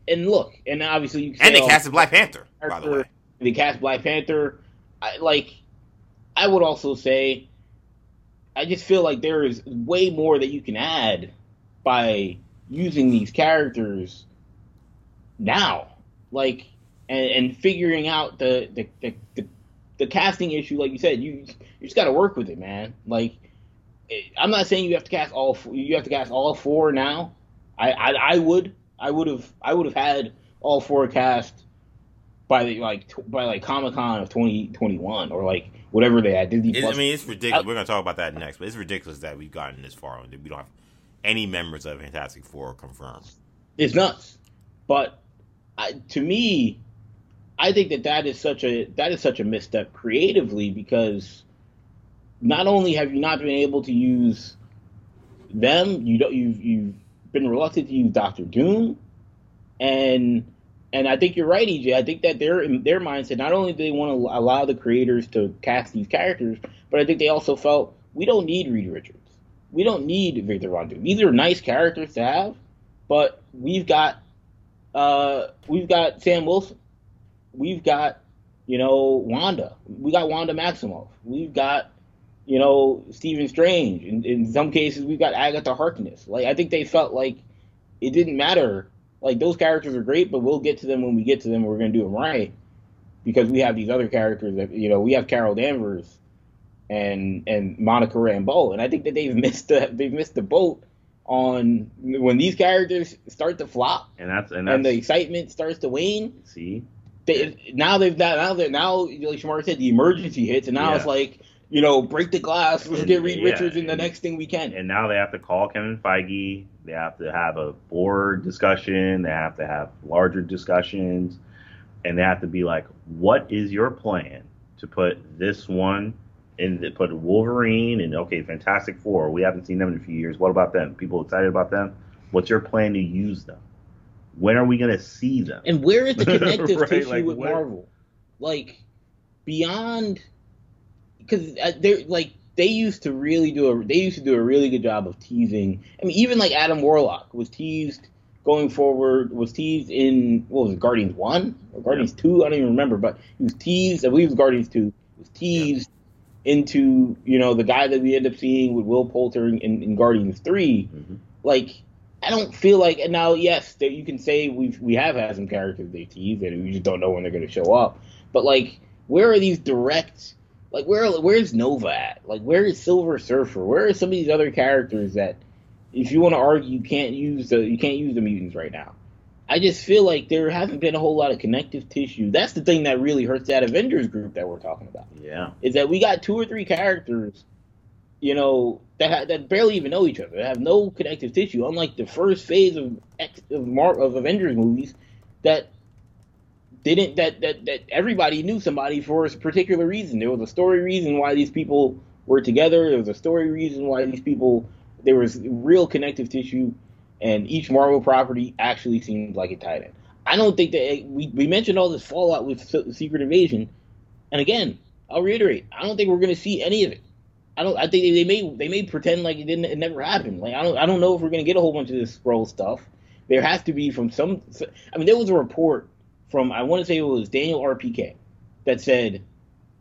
and look, and obviously you can And they oh, casted Black Panther, by the way. They cast Black Panther. I, like, I would also say, I just feel like there is way more that you can add by using these characters now, like, and, and figuring out the the, the the the casting issue. Like you said, you you just got to work with it, man. Like, I'm not saying you have to cast all you have to cast all four now. I I, I would I would have I would have had all four cast by the like by like Comic Con of 2021 or like whatever they had Disney Plus. I mean, it's ridiculous. Uh, I- We're gonna talk about that next, but it's ridiculous that we've gotten this far and we don't have any members of Fantastic Four confirmed. it's nuts. But I, to me, I think that that is such a that is such a misstep creatively because not only have you not been able to use them, you don't you've you've been reluctant to use Doctor Doom, and and I think you're right, EJ. I think that their their mindset not only do they want to allow the creators to cast these characters, but I think they also felt we don't need Reed Richards, we don't need Victor Von Doom. These are nice characters to have, but we've got uh, we've got Sam Wilson, we've got you know Wanda, we got Wanda Maximoff, we've got you know Stephen Strange. In, in some cases, we've got Agatha Harkness. Like I think they felt like it didn't matter. Like those characters are great, but we'll get to them when we get to them. We're gonna do them right because we have these other characters that you know we have Carol Danvers and and Monica Rambeau, and I think that they've missed the they've missed the boat on when these characters start to flop and that's and that's and the excitement starts to wane. see They, now they've got now they're now like Shamar said the emergency hits, and now Yeah. it's like you know break the glass, let's And- get Reed yeah, Richards in the next thing we can. and now they have to call Kevin Feige. They have to have a board discussion. They have to have larger discussions, and they have to be like, "What is your plan to put this one and put Wolverine and okay, Fantastic Four. We haven't seen them in a few years. What about them? People excited about them? What's your plan to use them? When are we gonna see them? And where is the connective Right, tissue like, with where- Marvel? Like beyond, because they're like they used to really do a they used to do a really good job of teasing. I mean, even like Adam Warlock was teased going forward. Was teased in what was it, Guardians one or Guardians two? I don't even remember, but he was teased. I believe it was Guardians two. He was teased into you know the guy that we end up seeing with Will Poulter in, in Guardians 3 Mhm. Like I don't feel like and now yes that you can say we we have had some characters they teased and we just don't know when they're going to show up. But like where are these direct like where where's Nova at? Like where is Silver Surfer? Where are some of these other characters that if you want to argue you can't use the you can't use the mutants right now. I just feel like there hasn't been a whole lot of connective tissue. That's the thing that really hurts that Avengers group that we're talking about Yeah. is that we got two or three characters, you know, that ha- that barely even know each other, that have no connective tissue. Unlike the first phase of X, of, Mar- of Avengers movies, that didn't that, that that everybody knew somebody for a particular reason. There was a story reason why these people were together. There was a story reason why these people. There was real connective tissue, and each Marvel property actually seemed like it tied in. I don't think that we we mentioned all this fallout with Secret Invasion, and again, I'll reiterate, I don't think we're going to see any of it. I don't. I think they, they may they may pretend like it didn't. It never happened. Like I don't. I don't know if we're going to get a whole bunch of this Skrull stuff. There has to be from some. I mean, there was a report from I want to say it was Daniel RPK that said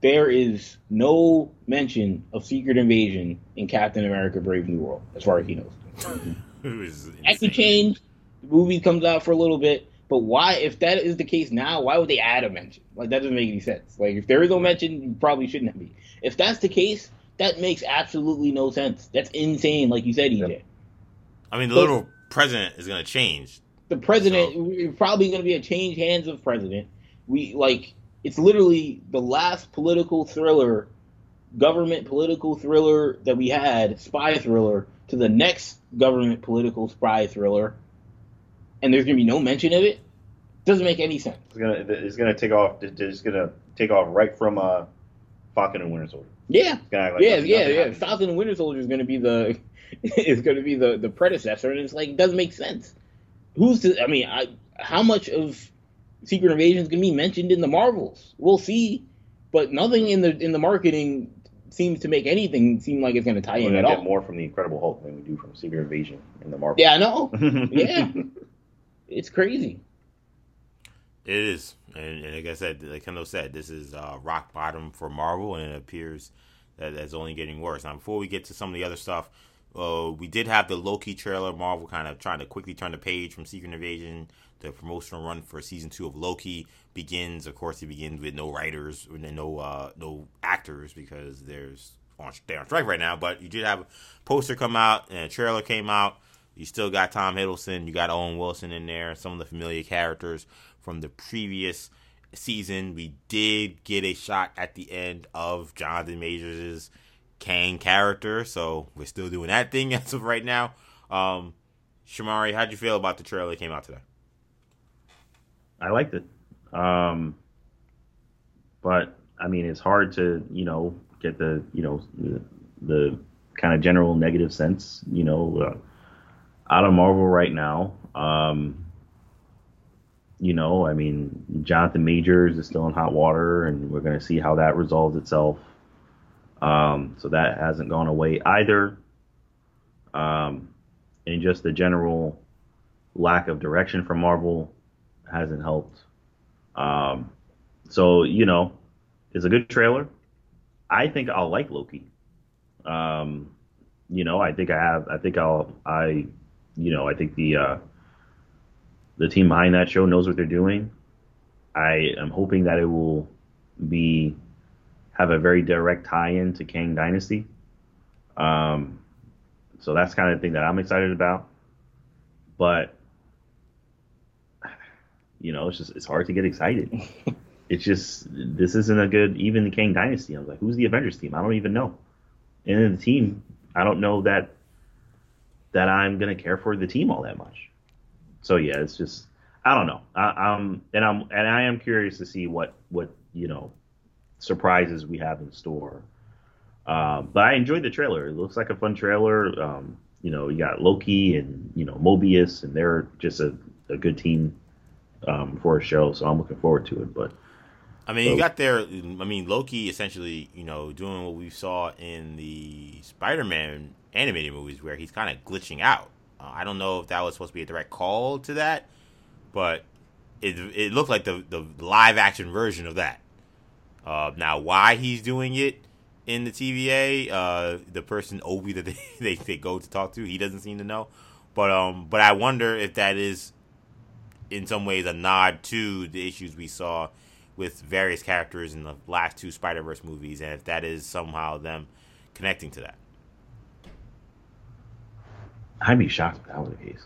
there is no mention of Secret Invasion in Captain America: Brave New World, as far as he knows. That could change. The movie comes out for a little bit, but why? If that is the case now, why would they add a mention? Like that doesn't make any sense. Like if there is no mention, you probably shouldn't be. If that's the case, that makes absolutely no sense. That's insane. Like you said, EJ. I mean, the little president is going to change. The president So- probably going to be a change hands of president. We like it's literally the last political thriller government political thriller that we had spy thriller to the next government political spy thriller. And there's going to be no mention of it? Doesn't make any sense. It's gonna it's gonna take off. It's gonna take off right from uh, Falcon and Winter Soldier. yeah. Gonna like yeah nothing- yeah nothing yeah. falcon and winter soldier is going to be the is going to be the the predecessor and it's like it doesn't make sense who's to i mean i how much of secret invasion is going to be mentioned in the marvels? We'll see. But nothing in the in the marketing seems to make anything seem like it's going to tie We're in gonna at get all. more from the Incredible Hulk than we do from Secret Invasion in the Marvel. yeah i know. Yeah. It's crazy. It is, and, and like I said, like Kendall said, this is uh, rock bottom for Marvel, and it appears that that's only getting worse. Now, before we get to some of the other stuff, uh, we did have the Loki trailer. Marvel kind of trying to quickly turn the page from Secret Invasion. The promotional run for season two of Loki begins. Of course, it begins with no writers and no uh, no actors because there's on they're on strike right now. But you did have a poster come out and a trailer came out. You still got Tom Hiddleston, you got Owen Wilson in there, some of the familiar characters from the previous season. We did get a shot at the end of Jonathan Majors' Kang character, so we're still doing that thing as of right now. Um, Shamari, how'd you feel about the trailer that came out today? I liked it. Um, but I mean, it's hard to you know get the you know the, the kind of general negative sense you know uh, out of Marvel right now. Um, you know, I mean, Jonathan Majors is still in hot water, and we're going to see how that resolves itself. Um, so that hasn't gone away either. Um, and just the general lack of direction from Marvel hasn't helped. Um, so you know, it's a good trailer. I think I'll like Loki. Um, you know, I think I have. I think I'll. I, you know, I think the uh, the team behind that show knows what they're doing. I am hoping that it will be have a very direct tie-in to Kang Dynasty. Um, so that's kind of the thing that I'm excited about. But you know, it's just it's hard to get excited. it's just this isn't a good even the Kang Dynasty. I was like, who's the Avengers team? I don't even know. And in the team, I don't know that that I'm gonna care for the team all that much. So yeah, it's just I don't know. I'm and I'm and I am curious to see what what you know surprises we have in store Uh, but I enjoyed the trailer. It looks like a fun trailer. Um, you know, you got Loki and you know Mobius, and they're just a, a good team um, for a show. So I'm looking forward to it. But I mean, you got there. I mean, Loki essentially, you know, doing what we saw in the Spider-Man animated movies, where he's kind of glitching out. Uh, I don't know if that was supposed to be a direct call to that, but it it looked like the the live action version of that. Uh, now, why he's doing it in the TVA, uh, the person O.B. that they, they, they go to talk to, he doesn't seem to know. But um, but I wonder if that is in some ways a nod to the issues we saw with various characters in the last two Spider Verse movies, and if that is somehow them connecting to that. I'd be shocked if that were the case.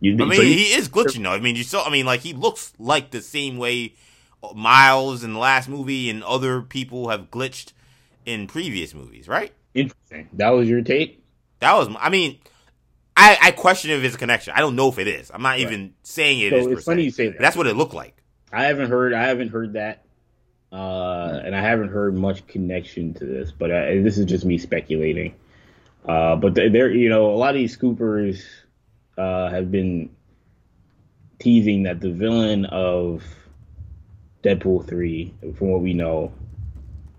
You, I mean, so you- he is glitching though. I mean, you saw. I mean, like he looks like the same way Miles in the last movie and other people have glitched in previous movies, right? Interesting. That was your take. That was. I mean, I I question if it's a connection. I don't know if it is. I'm not even saying it So is. it's funny se. you say that. That's what it looked like. I haven't heard. I haven't heard that, uh, and I haven't heard much connection to this. But I, this is just me speculating. Uh, but there, you know, a lot of these scoopers uh, have been teasing that the villain of Deadpool three, from what we know,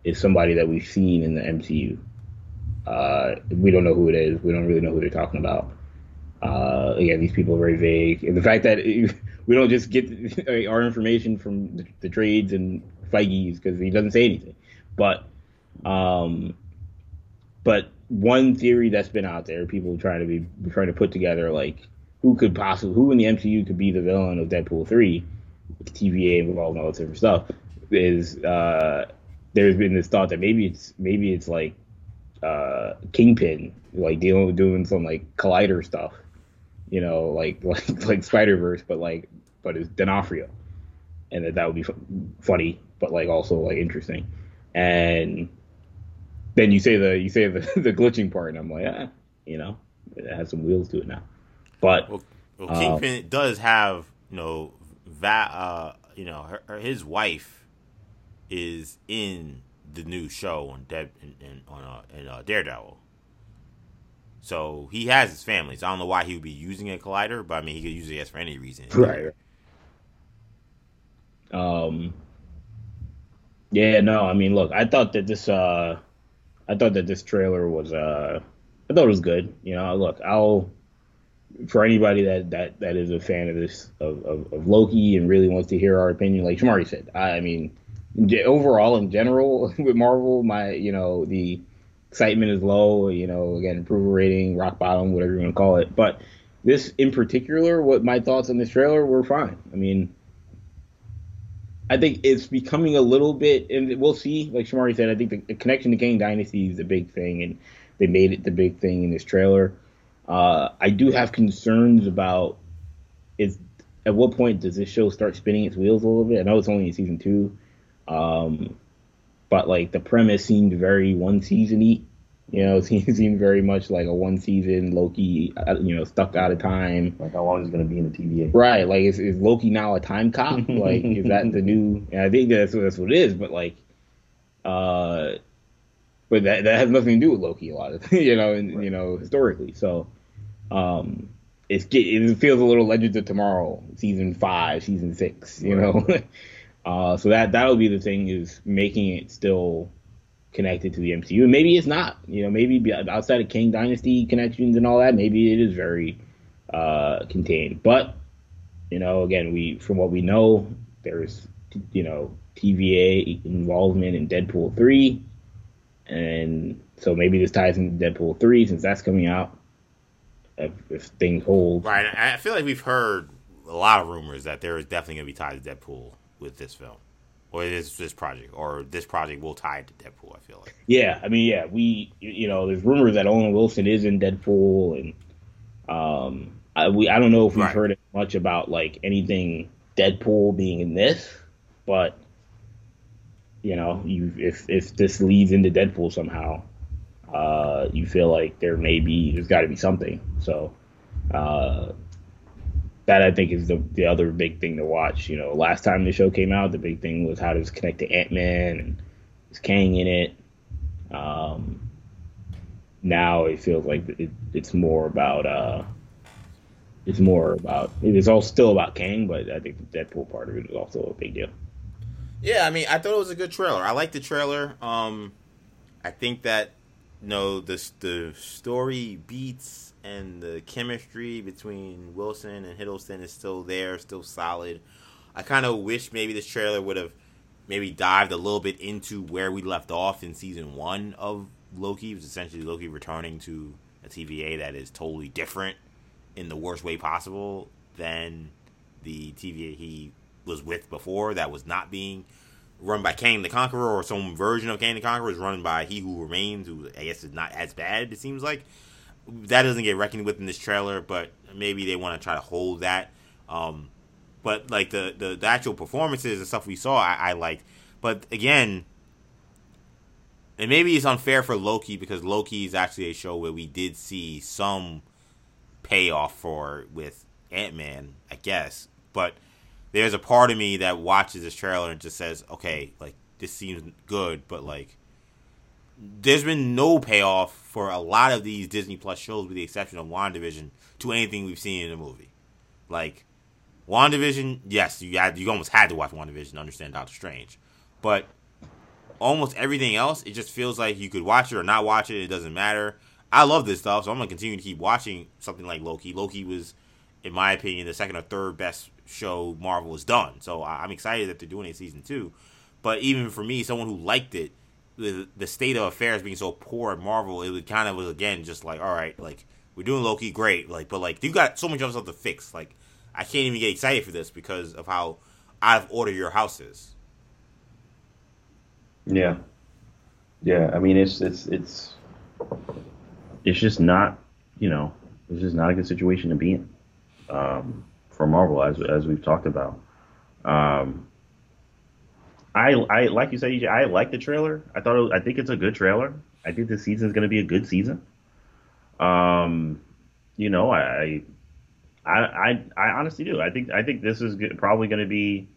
is somebody that we've seen in the MCU. Uh, we don't know who it is. We don't really know who they're talking about. Uh, again, these people are very vague. And the fact that we don't just get our information from the, the trades and Feige's because he doesn't say anything. But, um, but one theory that's been out there, people trying to be trying to put together like who could possibly who in the MCU could be the villain of Deadpool three, TVA and all that different stuff, is uh, there's been this thought that maybe it's maybe it's like uh, Kingpin, like dealing with doing some like collider stuff, you know, like like like Spider Verse, but like but it's D'Onofrio, and that that would be fu- funny, but like also like interesting, and then you say the you say the the glitching part, and I'm like, ah, you know, it has some wheels to it now, but Well, well Uh, Kingpin does have you know that uh, you know her, her- his wife is in the new show on Dead in, in, on uh, in, uh, Daredevil. So he has his family. So I don't know why he would be using a collider, but I mean he could use it for any reason. Right. Um. Yeah, no, I mean, look, I thought that this, uh, I thought that this trailer was, uh, I thought it was good. You know, look, I'll, for anybody that that that is a fan of this of, of, of Loki and really wants to hear our opinion, like Shamari said, I, I mean, overall in general with Marvel, my you know the excitement is low. You know, again, approval rating, rock bottom, whatever you want to call it. But this in particular, what my thoughts on this trailer were fine. I mean, I think it's becoming a little bit, and we'll see. Like Shamari said, I think the, the connection to Kang Dynasty is a big thing, and they made it the big thing in this trailer. Uh, I do have concerns about is at what point does this show start spinning its wheels a little bit? I know it's only in season two, um, but like the premise seemed very one seasony. You know, it seemed, very much like a one season Loki, uh, you know, stuck out of time. like how long is it going to be in the TVA? Right, like is, is Loki now a time cop? Like is that the new? And I think that's what that's what it is. But like, uh, but that that has nothing to do with Loki a lot of you know, and you know historically. So, um, it's get- it feels a little Legends of Tomorrow, season five, season six. You know, uh, so that that'll be the thing is making it still connected to the MCU. And maybe it's not. You know, maybe outside of Kang Dynasty connections and all that, maybe it is very uh, contained. But you know, again, we from what we know, there's you know TVA involvement in Deadpool three, and so maybe this ties into Deadpool three since that's coming out. If, if things hold, Right. I feel like we've heard a lot of rumors that there is definitely going to be tied to Deadpool with this film, or this this project, or this project will tie it to Deadpool. I feel like. Yeah, I mean, yeah, we, you know, there's rumors that Owen Wilson is in Deadpool, and um, I, we, I don't know if we've Right. heard much about like anything Deadpool being in this, but you know, you if if this leads into Deadpool somehow, uh, you feel like there may be, there's got to be something. So, uh, that I think is the the other big thing to watch. You know, last time the show came out, the big thing was how does connect to Ant Man and is Kang in it. Um, now it feels like it, it's more about uh, it's more about it's all still about Kang, but I think the Deadpool part of it is also a big deal. Yeah, I mean, I thought it was a good trailer. I like the trailer. Um, I think that know the the story beats and the chemistry between Wilson and Hiddleston is still there, still solid. I kind of wish maybe this trailer would have maybe dived a little bit into where we left off in season one of Loki, which is essentially Loki returning to a TVA that is totally different in the worst way possible than the TVA he was with before that was not being run by Kang the Conqueror or some version of Kang the Conqueror is run by He Who Remains, who I guess is not as bad, it seems like. That doesn't get reckoned with in this trailer, but maybe they want to try to hold that. Um, but like the, the, the, actual performances and stuff we saw, I, I liked. But again, and maybe it's unfair for Loki because Loki is actually a show where we did see some payoff for with Ant Man, I guess. But there's a part of me that watches this trailer and just says, okay, like this seems good, but like there's been no payoff for a lot of these Disney Plus shows, with the exception of WandaVision, to anything we've seen in the movie. Like WandaVision, yes, you had you almost had to watch WandaVision to understand Doctor Strange, but almost everything else, it just feels like you could watch it or not watch it. It doesn't matter. I love this stuff, so I'm gonna continue to keep watching something like Loki. Loki was, in my opinion, the second or third best show Marvel has done. So I'm excited that they're doing it season two. But even for me, someone who liked it, the, the state of affairs being so poor at Marvel, it would kind of was again just like, all right, like we're doing Loki, great, like, but like you got so much stuff to fix. Like I can't even get excited for this because of how out of order your house is. Yeah, yeah. I mean, it's it's it's it's just not, you know, it's just not a good situation to be in. Um, for Marvel, as as we've talked about. Um, I I like you said, EJ, I like the trailer. I thought I think it's a good trailer. I think this season is going to be a good season. Um, you know, I, I I I honestly do. I think I think this is probably going to be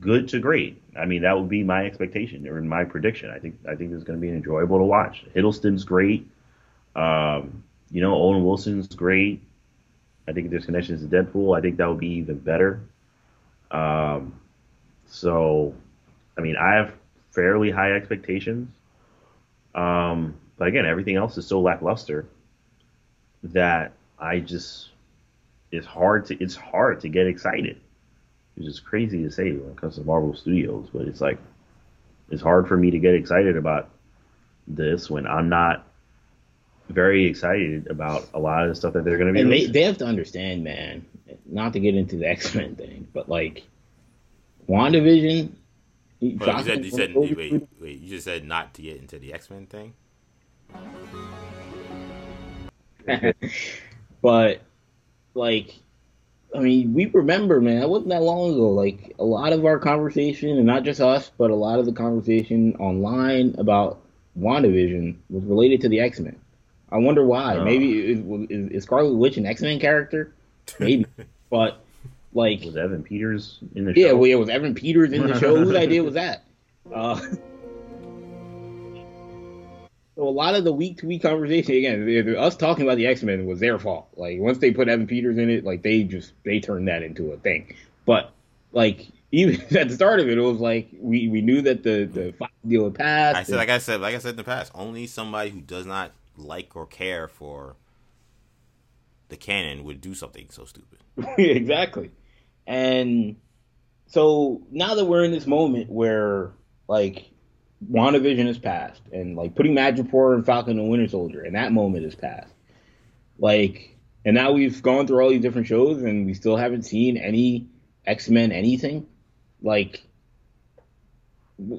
good to great. I mean, that would be my expectation or my prediction. I think I think it's going to be enjoyable to watch. Hiddleston's great. Um, you know, Owen Wilson's great. I think there's connections to Deadpool. I think that would be even better. Um, so, I mean, I have fairly high expectations. Um, but again, everything else is so lackluster that I just it's hard to it's hard to get excited. It's just crazy to say when it comes to Marvel Studios, but it's like it's hard for me to get excited about this when I'm not very excited about a lot of the stuff that they're going to be. And they, they have to understand, man. Not to get into the X Men thing, but like WandaVision. Well, you said, you said wait, wait, you just said not to get into the X Men thing. but like, I mean, we remember, man. That wasn't that long ago. Like a lot of our conversation, and not just us, but a lot of the conversation online about WandaVision was related to the X Men. I wonder why. Uh, Maybe is, is, Scarlet Witch an X Men character? Maybe, but like was Evan Peters in the yeah, show? Yeah, well, it was Evan Peters in the show. Whose idea was that? Uh, so a lot of the week to week conversation again, us talking about the X Men was their fault. Like once they put Evan Peters in it, like they just they turned that into a thing. But like even at the start of it, it was like we, we knew that the the deal had passed. I said, like I said, like I said in the past, only somebody who does not like or care for the canon would do something so stupid. exactly. And so now that we're in this moment where like WandaVision is passed and like putting Madripoor and Falcon and Winter Soldier and that moment is passed. Like and now we've gone through all these different shows and we still haven't seen any X-Men anything. Like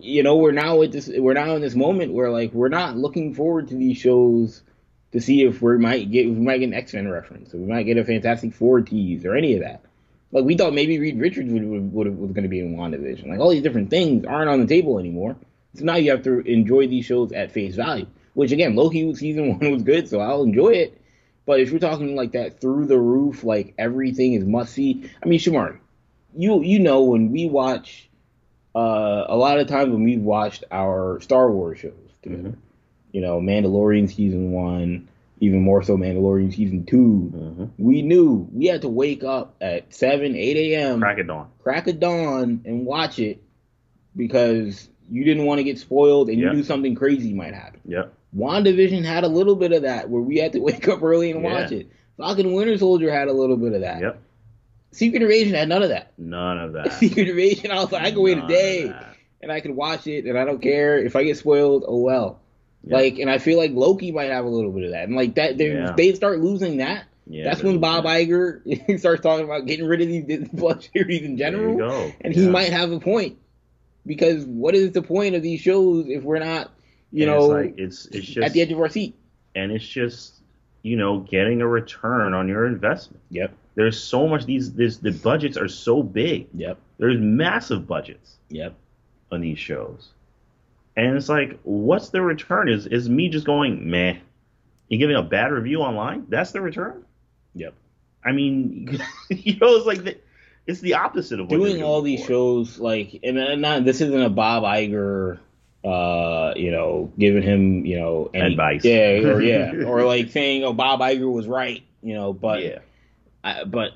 you know, we're now at this we're now in this moment where like we're not looking forward to these shows to see if we might get we might get an X Men reference, or we might get a Fantastic Four tease, or any of that. Like we thought maybe Reed Richards would, would, would was going to be in WandaVision. Like all these different things aren't on the table anymore. So now you have to enjoy these shows at face value. Which again, Loki season one was good, so I'll enjoy it. But if you're talking like that through the roof, like everything is must see. I mean, Shamar, you you know when we watch uh, a lot of times when we've watched our Star Wars shows together, mm-hmm. you know, Mandalorian season one, even more so Mandalorian season 2 Mhm. we knew we had to wake up at seven, eight a.m. Crack of dawn. crack of dawn and watch it because you didn't want to get spoiled and Yeah. you knew something crazy might happen. Yep. WandaVision had a little bit of that where we had to wake up early and Yeah. watch it. Falcon Winter Soldier had a little bit of that. Yep. Secret Invasion had none of that. None of that. Secret Invasion, I was like, I can wait a day and I can watch it and I don't care if I get spoiled. Oh well. Yeah. Like, and I feel like Loki might have a little bit of that, and like that, they Yeah. they start losing that. Yeah, That's when Bob Iger starts talking about getting rid of these Disney Plus series in general and he might have a point because what is the point of these shows if we're not you And know it's like it's it's just at the edge of our seat and it's just you know getting a return on your investment. yep There's so much these this the budgets are so big. yep There's massive budgets yep on these shows. And it's like, what's the return? Is is me just going meh? You giving a bad review online? That's the return? yep I mean, you know, it's like the, it's the opposite of what doing they're all doing these shows like and not this isn't a Bob Iger uh you know giving him you know any, Advice. yeah or yeah or like saying oh Bob Iger was right you know but yeah, I, but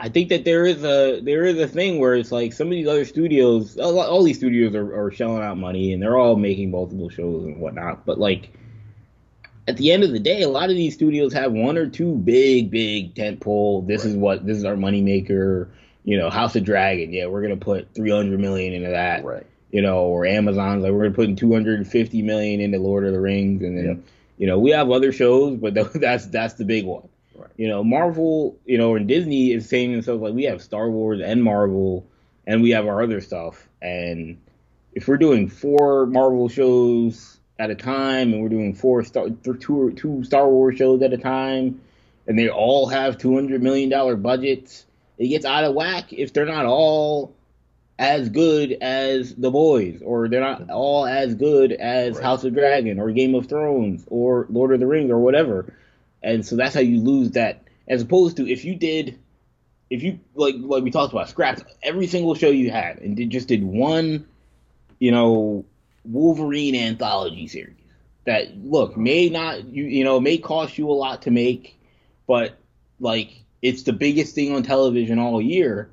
I think that there is a there is a thing where it's like some of these other studios, all, all these studios are, are shelling out money and they're all making multiple shows and whatnot. But like at the end of the day, a lot of these studios have one or two big, big tentpole. This is what this is our moneymaker. You know, House of Dragon. Yeah, we're gonna put three hundred million into that right. you know, or Amazon's like we're gonna put 250 million into Lord of the Rings, and then Yep. you know we have other shows, but that's that's the big one. Right. You know, Marvel, you know, and Disney is saying themselves like we have Star Wars and Marvel, and we have our other stuff, and if we're doing four Marvel shows at a time, and we're doing four Star two two Star Wars shows at a time, and they all have 200 million dollar budgets, it gets out of whack if they're not all as good as The Boys, or they're not all as good as Right. House of Dragon, or Game of Thrones, or Lord of the Rings, or whatever. And so that's how you lose that. As opposed to if you did, if you like like we talked about, scrapped every single show you had and did just did one, you know, Wolverine anthology series that look may not you you know may cost you a lot to make, but like it's the biggest thing on television all year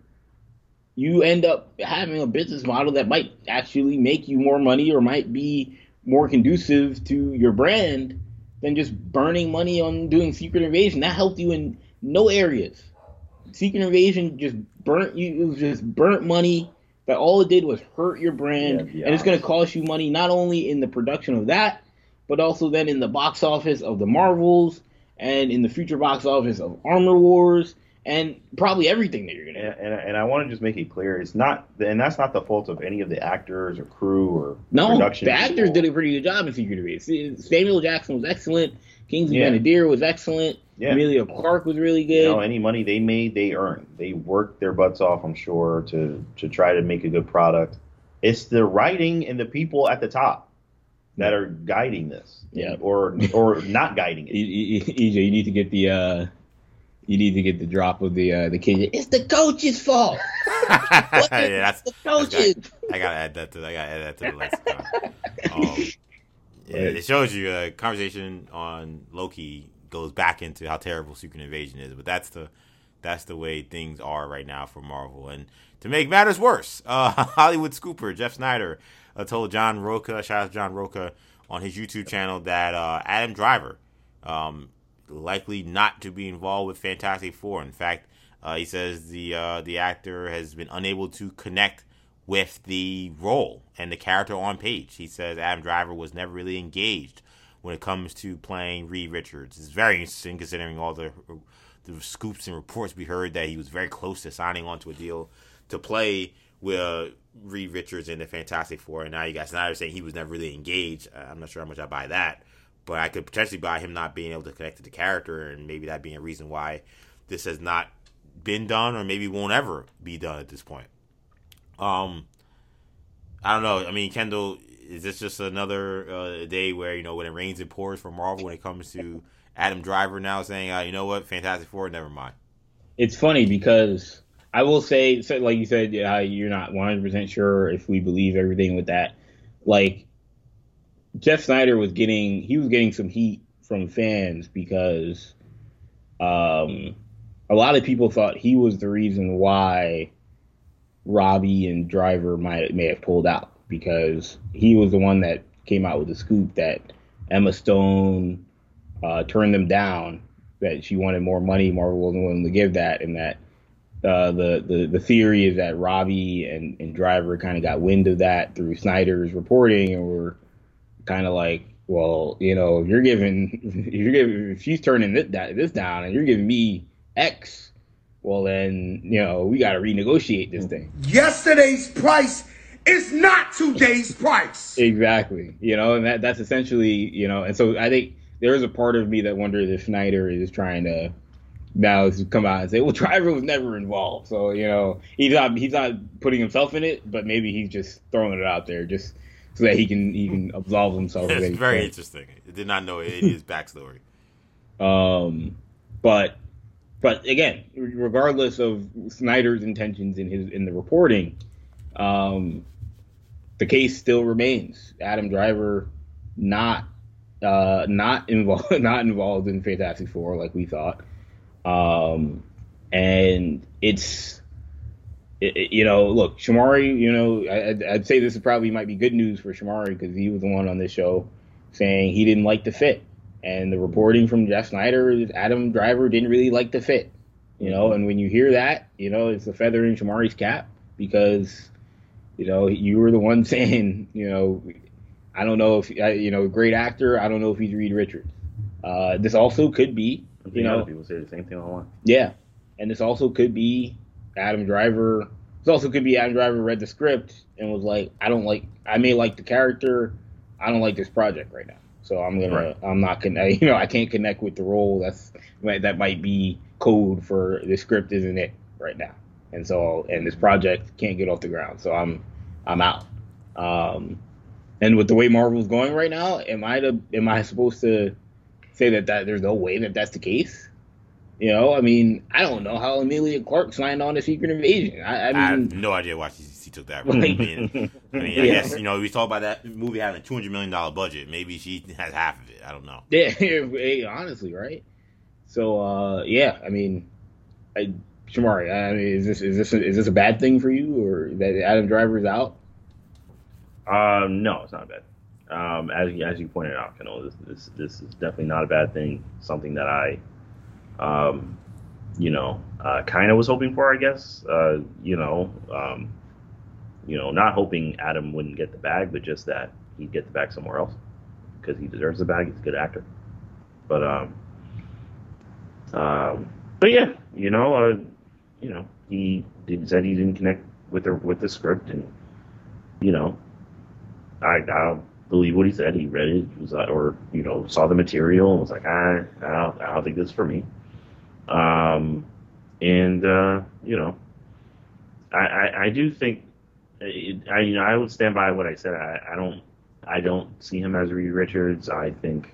you end up having a business model that might actually make you more money or might be more conducive to your brand than just burning money on doing Secret Invasion. That helped you in no areas. Secret Invasion just burnt you. It was just burnt money. That all it did was hurt your brand, Yeah, and it's going to cost you money not only in the production of that, but also then in the box office of the Marvels and in the future box office of Armor Wars and probably everything that you're going to. And, and, and I want to just make it clear, it's not, and that's not the fault of any of the actors or crew or No, production. the actors people. did a pretty good job in Secret Invasion. Samuel Jackson was excellent. Kingsley Yeah. Ben-Adir was excellent. Yeah. Emilia Clarke was really good. You know, any money they made, they earned. They worked their butts off, I'm sure, to to try to make a good product. It's the writing and the people at the top that are guiding this, Yeah. or or not guiding it. EJ, you need to get the uh, you need to get the drop of the uh, the kid. It's the coach's fault. yeah, that's, the that's got- coaches. I gotta add that to I gotta add that to the lexicon. Um, yeah, it shows you a conversation on Loki goes back into how terrible Secret Invasion is, but that's the that's the way things are right now for Marvel. And to make matters worse, uh, Hollywood scooper Jeff Sneider uh, told John Rocha, shout out to John Rocha, on his YouTube channel that uh, Adam Driver um, likely not to be involved with Fantastic Four. In fact, uh, he says the uh, the actor has been unable to connect with the role and the character on page. He says Adam Driver was never really engaged when it comes to playing Reed Richards. It's very interesting considering all the the scoops and reports we heard that he was very close to signing on to a deal to play with uh, Reed Richards in the Fantastic Four. And now you got Sneider saying he was never really engaged. Uh, I'm not sure how much I buy that, but I could potentially buy him not being able to connect to the character, and maybe that being a reason why this has not been done, or maybe won't ever be done at this point. Um, I don't know. I mean, Kendall, is this just another uh, day where you know when it rains it pours for Marvel when it comes to Adam Driver now saying, uh, you know what, Fantastic Four, never mind. It's funny because I will say, so like you said, uh, you're not 100 percent sure if we believe everything with that. Like Jeff Sneider was getting he was getting some heat from fans because um, a lot of people thought he was the reason why Robbie and Driver might may have pulled out because he was the one that came out with the scoop that Emma Stone uh, turned them down that she wanted more money, Marvel wasn't willing to give that, and that uh, the, the the theory is that Robbie and, and Driver kind of got wind of that through Sneider's reporting, and were kind of like, well, you know, if you're giving, if you're giving, if she's turning this, this down, and you're giving me X, well then, you know, we got to renegotiate this thing. Yesterday's price is not today's price. Exactly, you know, and that that's essentially, you know, and so I think there is a part of me that wonders if Sneider is trying to now come out and say, well, Driver was never involved, so you know he's not he's not putting himself in it, but maybe he's just throwing it out there just so that he can he can absolve himself. It's very interesting. I did not know his backstory. Um, but but again, regardless of Sneider's intentions in his in the reporting, um, the case still remains. Adam Driver not uh, not involved not involved in Fantastic Four like we thought. Um, and it's it, it, you know, look, Shamari, you know, I, would say this is probably might be good news for Shamari because he was the one on this show saying he didn't like the fit, and the reporting from Jeff Sneider is Adam Driver didn't really like the fit, you know, and when you hear that, you know, it's a feather in Shamari's cap because, you know, you were the one saying, you know, I don't know if you know, great actor. I don't know if he's Reed Richards. Uh, this also could be, you know, people say the same thing all along. Yeah, and this also could be Adam Driver. This also could be Adam Driver read the script and was like, I don't like. I may like the character. I don't like this project right now. So I'm gonna. Right. I'm not gonna. You know, I can't connect with the role. That's that might be code for the script isn't it right now. And so and this project can't get off the ground. So I'm I'm out. Um, and with the way Marvel's going right now, am I to am I supposed to say that that there's no way that that's the case? You know, I mean, I don't know how Emilia Clarke signed on to Secret Invasion. I, I mean, I have no idea why she, she took that. Role. I mean, I, mean, I yeah. guess you know we talk about that movie having a two hundred million dollar budget. Maybe she has half of it. I don't know. Yeah, honestly, right? So, uh, yeah, I mean, I, Shamari, I mean, is this is this a, is this a bad thing for you, or that Adam Driver is out? Um, no, it's not bad. Um, as as you pointed out, you know, this, this this is definitely not a bad thing. Something that I, um, you know, uh, kind of was hoping for, I guess. Uh, you know, um, you know, not hoping Adam wouldn't get the bag, but just that he'd get the bag somewhere else because he deserves the bag. He's a good actor. But um, um, but yeah, you know, uh, you know, he did, said he didn't connect with the with the script, and you know, I, I believe what he said. He read it, was or you know saw the material and was like, I, I don't, I don't think this is for me. Um, and uh, you know, I, I, I do think, it, I you know I would stand by what I said. I, I don't I don't see him as Reed Richards. I think,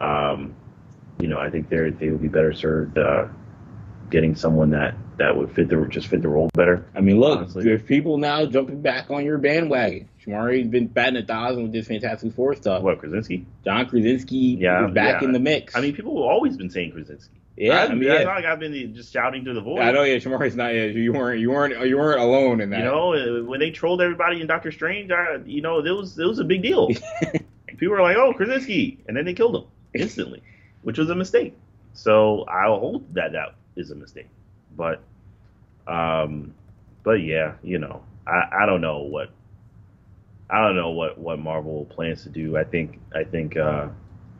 um, you know, I think they they would be better served uh, getting someone that that would fit the just fit the role better. I mean, look, honestly. there's people now jumping back on your bandwagon. Shamari's been batting a thousand with this Fantastic Four stuff. What Krasinski? John Krasinski yeah, is back yeah. in the mix. I mean, people have always been saying Krasinski. Yeah, I, I mean, yeah. it's not like I've been just shouting to the void. I know, yeah, Shamari's not. Yeah, you weren't, you weren't, you weren't alone in that. You know, uh, when they trolled everybody in Doctor Strange, I, you know, it was it was a big deal. people were like, "Oh, Krasinski," and then they killed him instantly, which was a mistake. So I'll hold that that is a mistake, but um, but yeah, you know, I, I don't know what I don't know what, what Marvel plans to do. I think I think uh,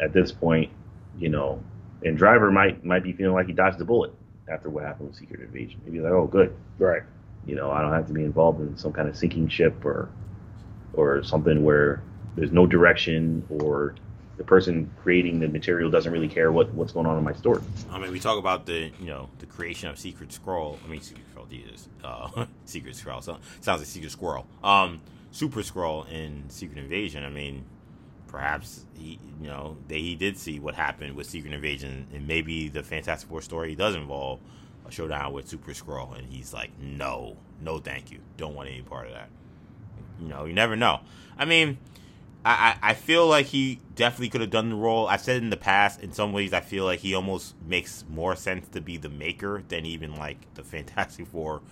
at this point, you know, and Driver might might be feeling like he dodged the bullet after what happened with Secret Invasion. Maybe like, oh, good, right. You know, I don't have to be involved in some kind of sinking ship or or something where there's no direction or the person creating the material doesn't really care what, what's going on in my story. I mean, we talk about the you know the creation of Secret Skrull. I mean, Secret Skrull, Jesus, uh, Secret Skrull so, sounds like Secret Squirrel. Um, Super Skrull in Secret Invasion. I mean, perhaps he you know they he did see what happened with Secret Invasion, and maybe the Fantastic Four story does involve a showdown with Super Skrull, and he's like, no, no, thank you, don't want any part of that. You know, you never know. I mean I, I feel like he definitely could have done the role. I've said in the past, in some ways, I feel like he almost makes more sense to be the maker than even like the Fantastic Four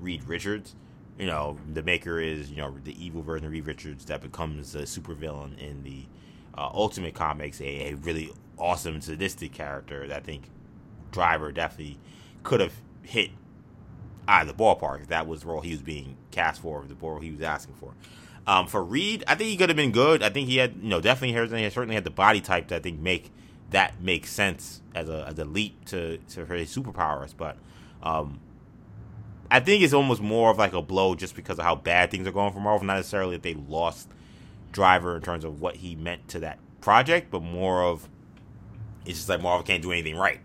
Reed Richards. You know, the maker is you know the evil version of Reed Richards that becomes a supervillain in the uh, Ultimate Comics, a, a really awesome sadistic character that I think Driver definitely could have hit out of the ballpark if that was the role he was being cast for, the role he was asking for. Um, for Reed, I think he could have been good. I think he had, you know, definitely he certainly had the body type that I think make that make sense as a as a leap to, to his superpowers. But um, I think it's almost more of like a blow just because of how bad things are going for Marvel. Not necessarily that they lost Driver in terms of what he meant to that project, but more of it's just like Marvel can't do anything right.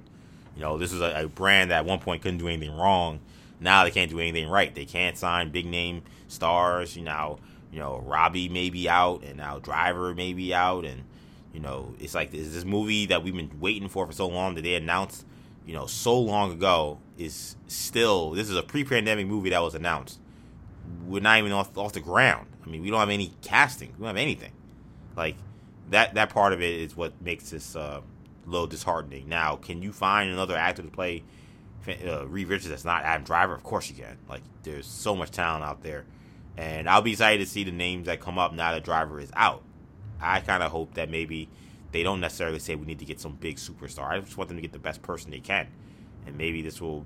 You know, this is a, a brand that at one point couldn't do anything wrong. Now they can't do anything right. They can't sign big name stars. You know, you know, Robbie may be out, and now Driver may be out, and you know, it's like this, this movie that we've been waiting for for so long that they announced, you know, so long ago is still. This is a pre-pandemic movie that was announced. We're not even off, off the ground. I mean, we don't have any casting. We don't have anything. Like that. That part of it is what makes this uh, a little disheartening. Now, can you find another actor to play uh, Reed Richards that's not Adam Driver? Of course you can. Like, there's so much talent out there and I'll be excited to see the names that come up now that Driver is out. I kind of hope that maybe they don't necessarily say we need to get some big superstar. I just want them to get the best person they can. And maybe this will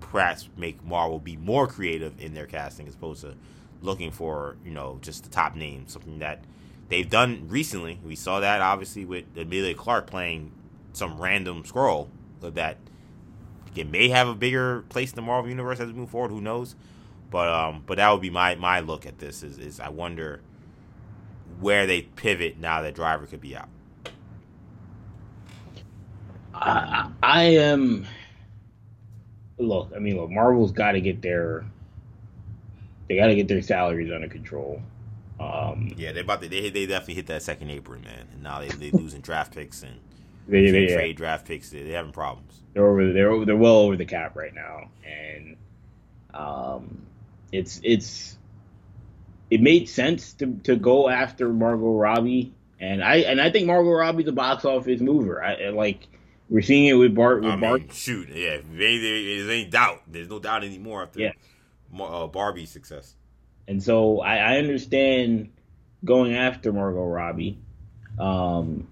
perhaps make Marvel be more creative in their casting as opposed to looking for, you know, just the top names, something that they've done recently. We saw that obviously with Emilia Clarke playing some random Skrull that it may have a bigger place in the Marvel universe as we move forward. Who knows? But um, but that would be my my look at this. Is is I wonder where they pivot now that driver could be out. I, I am. Look, I mean, look, Marvel's got to get their. They got to get their salaries under control. Um, yeah, they about to, they they definitely hit that second apron, man. And now they they losing draft picks and they, they trade yeah. draft picks. They, they having problems. They're over. They're over, they're well over the cap right now, and um, it's it's it made sense to to go after Margot Robbie, and I and I think Margot Robbie's a box office mover. I, like we're seeing it with Bart. With I Bart. mean, shoot, yeah, there's any doubt. There's no doubt anymore after Yeah. uh, Barbie's success. And so I, I understand going after Margot Robbie. Um,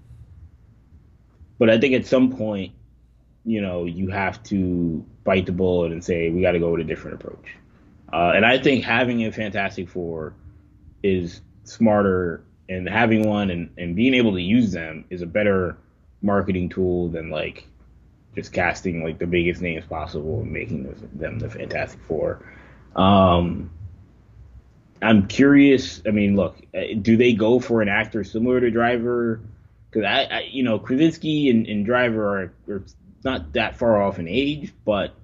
but I think at some point, you know, you have to bite the bullet and say, we got to go with a different approach. Uh, and I think having a Fantastic Four is smarter, and having one and, and being able to use them is a better marketing tool than like just casting like the biggest names possible and making them, the Fantastic Four. Um, I'm curious. I mean, look, uh, do they go for an actor similar to Driver? Because I, I, you know, Krasinski and, and Driver are, are not that far off in age, but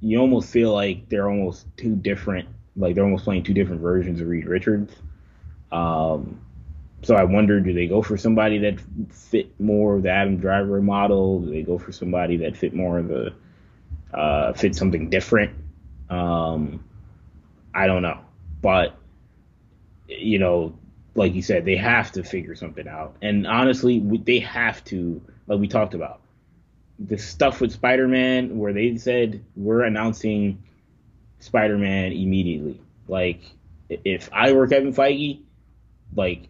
you almost feel like they're almost two different. Like they're almost playing two different versions of Reed Richards. Um, so I wonder, do they go for somebody that fit more of the Adam Driver model? Do they go for somebody that fit more the uh, fit something different? Um, I don't know, but you know, like you said, they have to figure something out. And honestly, they have to, like we talked about, the stuff with Spider-Man, where they said we're announcing Spider-Man immediately. Like, if I were Kevin Feige, like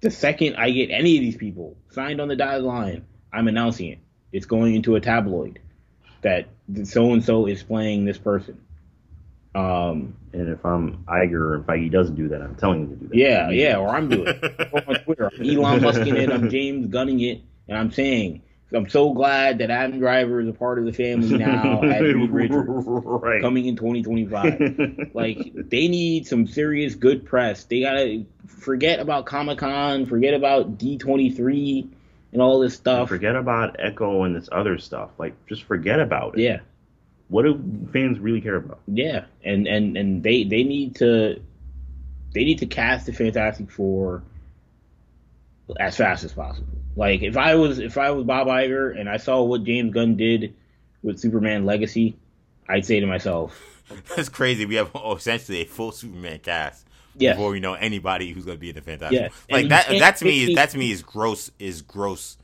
the second I get any of these people signed on the dotted line, I'm announcing it. It's going into a tabloid that so and so is playing this person. Um, And if I'm Iger and Feige doesn't do that, I'm telling him to do that. yeah, yeah, or I'm doing it. On Twitter. I'm Elon Musking it. I'm James Gunning it, and I'm saying I'm so glad that Adam Driver is a part of the family now. right. coming in 2025. like they need some serious good press. They gotta forget about Comic Con, forget about D23 and all this stuff. Forget about Echo and this other stuff. Like, just forget about it. Yeah, What do fans really care about? yeah, and and and they they need to they need to cast the Fantastic Four as fast as possible. Like if I was if I was Bob Iger and I saw what James Gunn did with Superman Legacy, I'd say to myself, That's crazy. We have oh, essentially a full Superman cast Yes. before we know anybody who's going to be in the Fantastic. Yes. Like that. That to me is that to me is gross. Is gross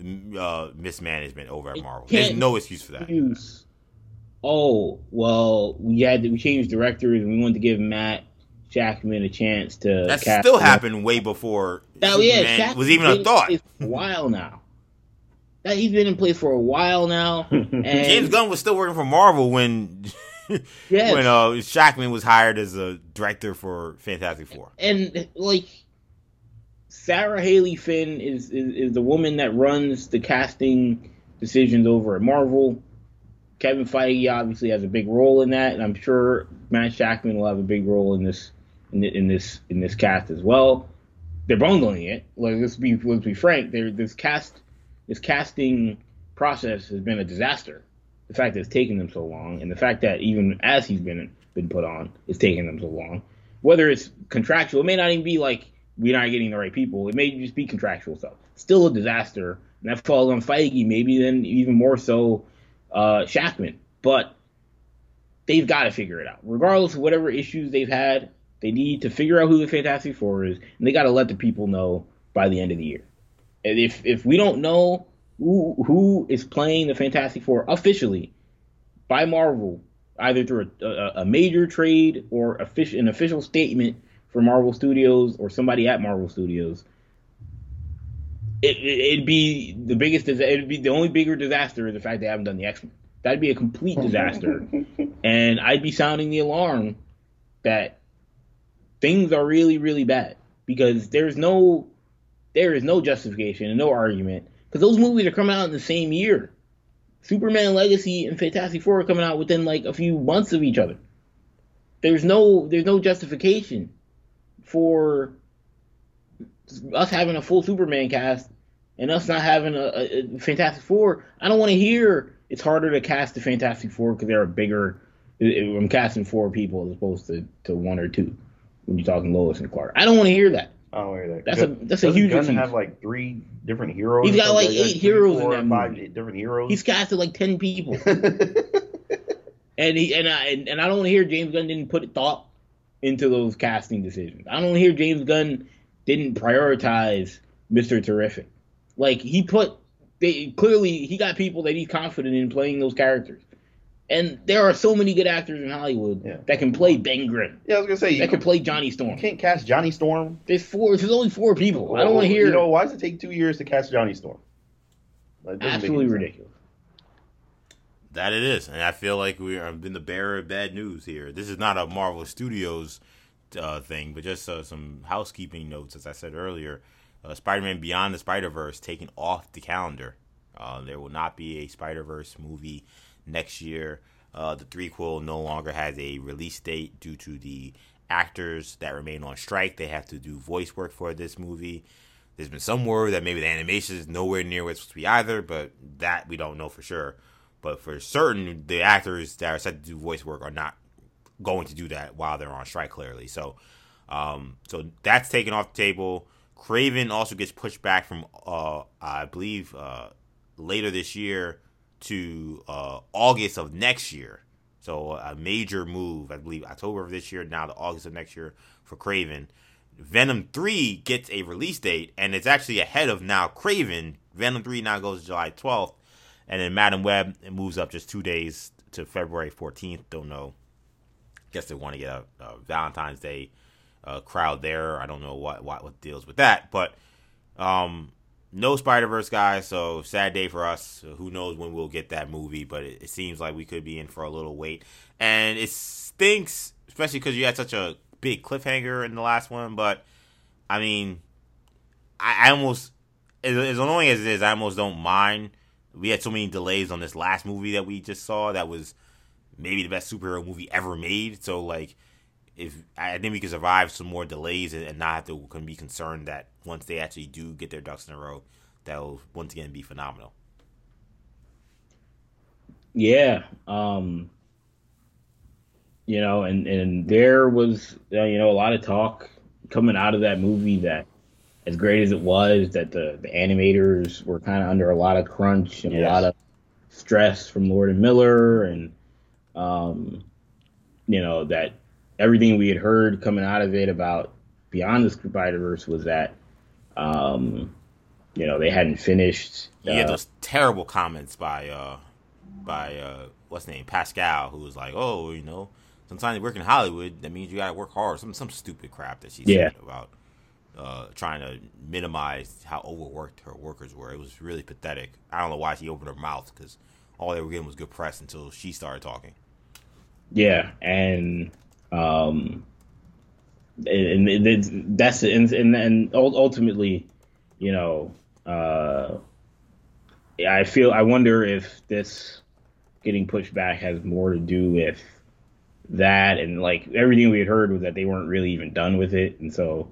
uh, mismanagement over at Marvel. There's no excuse for that. excuse, oh well, we had to, we changed directors and we wanted to give Matt Shakman a chance to. That cast still him. happened way before Oh yeah, was even a thought. a while now. That he's been in place for a while now. And James Gunn was still working for Marvel when Yes. when uh, Shakman was hired as a director for Fantastic Four. and like Sarah Halley Finn is, is is the woman that runs the casting decisions over at Marvel. Kevin Feige obviously has a big role in that, and I'm sure Matt Shakman will have a big role in this in, in this in this cast as well. They're bungling it. Like let's be let's be frank. This cast this casting process has been a disaster. The fact that it's taken them so long, and the fact that even as he's been been put on, it's taking them so long. Whether it's contractual, it may not even be like we're not getting the right people. It may just be contractual stuff. Still a disaster, and that falls on Feige. Maybe then even more so uh, Shakman. But they've got to figure it out. Regardless of whatever issues they've had, they need to figure out who the Fantastic Four is, and they got to let the people know by the end of the year. And if if we don't know who who is playing the Fantastic Four officially by Marvel, either through a, a, a major trade or official, an official statement from Marvel Studios or somebody at Marvel Studios, it, it, it'd be the biggest. It'd be the only bigger disaster is the fact they haven't done the X Men. That'd be a complete disaster, and I'd be sounding the alarm that things are really, really bad because there's no, there is no justification and no argument because those movies are coming out in the same year. Superman Legacy and Fantastic Four are coming out within like a few months of each other. There's no, there's no justification for us having a full Superman cast and us not having a, a, Fantastic Four. I don't want to hear it's harder to cast the Fantastic Four because they're a bigger. I'm casting four people as opposed to, to one or two when you're talking Lois and Clark. I don't want to hear that. I don't hear that. That's a- that's a huge Gunn excuse. have like three different heroes. He's got, like, eight heroes in four, that five movie. different heroes. He's casted like ten people, and he and I and, and I don't want to hear James Gunn didn't put thought into those casting decisions. I don't hear James Gunn didn't prioritize Mister Terrific. Like he put, they clearly he got people that he's confident in playing those characters, and there are so many good actors in Hollywood Yeah. that can play Ben Grimm, yeah, I was gonna say you, that can play Johnny Storm. you can't cast Johnny Storm. There's four. There's only four people. I don't want to hear. You know why does it take two years to cast Johnny Storm? Like, it doesn't make absolutely ridiculous. That it is, and I feel like we have been the bearer of bad news here. This is not a Marvel Studios uh, thing, but just uh, some housekeeping notes. As I said earlier, uh, Spider-Man: Beyond the Spider-Verse taken off the calendar. Uh, there will not be a Spider-Verse movie next year. Uh, the threequel no longer has a release date due to the actors that remain on strike. They have to do voice work for this movie. There's been some word that maybe the animation is nowhere near where it's supposed to be either, but that we don't know for sure. But for certain, the actors that are set to do voice work are not going to do that while they're on strike. Clearly, so um, so that's taken off the table. Kraven also gets pushed back from uh, I believe uh, later this year to uh, August of next year. So a major move, I believe October of this year, now to August of next year for Kraven. Venom 3 gets a release date, and it's actually ahead of now Kraven. Venom 3 now goes July 12th, and then Madame Web moves up just two days to February 14th. Don't know. Guess they want to get a, a Valentine's Day uh, crowd there. I don't know what, what what deals with that, but um, no Spider Verse guys. So sad day for us. Who knows when we'll get that movie? But it, it seems like we could be in for a little wait, and it stinks, especially because you had such a big cliffhanger in the last one. But I mean, I, I almost as, as annoying as it is, I almost don't mind. We had so many delays on this last movie that we just saw. That was maybe the best superhero movie ever made. So like, if I think we can survive some more delays and, and not have to can be concerned that once they actually do get their ducks in a row, that will once again be phenomenal. Yeah. Um, you know, and, and there was, uh, you know, a lot of talk coming out of that movie that as great as it was, that the, the animators were kind of under a lot of crunch and a lot of stress from Lord and Miller and, um, you know, that everything we had heard coming out of it about Beyond the Spider Verse was that, um, you know, they hadn't finished. Yeah, uh, those terrible comments by uh by uh what's his name Pascal, who was like, oh, you know, sometimes you work in Hollywood, that means you gotta work hard. Some some stupid crap that she Yeah. said about uh trying to minimize how overworked her workers were. It was really pathetic. I don't know why she opened her mouth because all they were getting was good press until she started talking. Yeah, and um, and, and that's and and and ultimately, you know, uh, I feel I wonder if this getting pushed back has more to do with that and like everything we had heard was that they weren't really even done with it, and so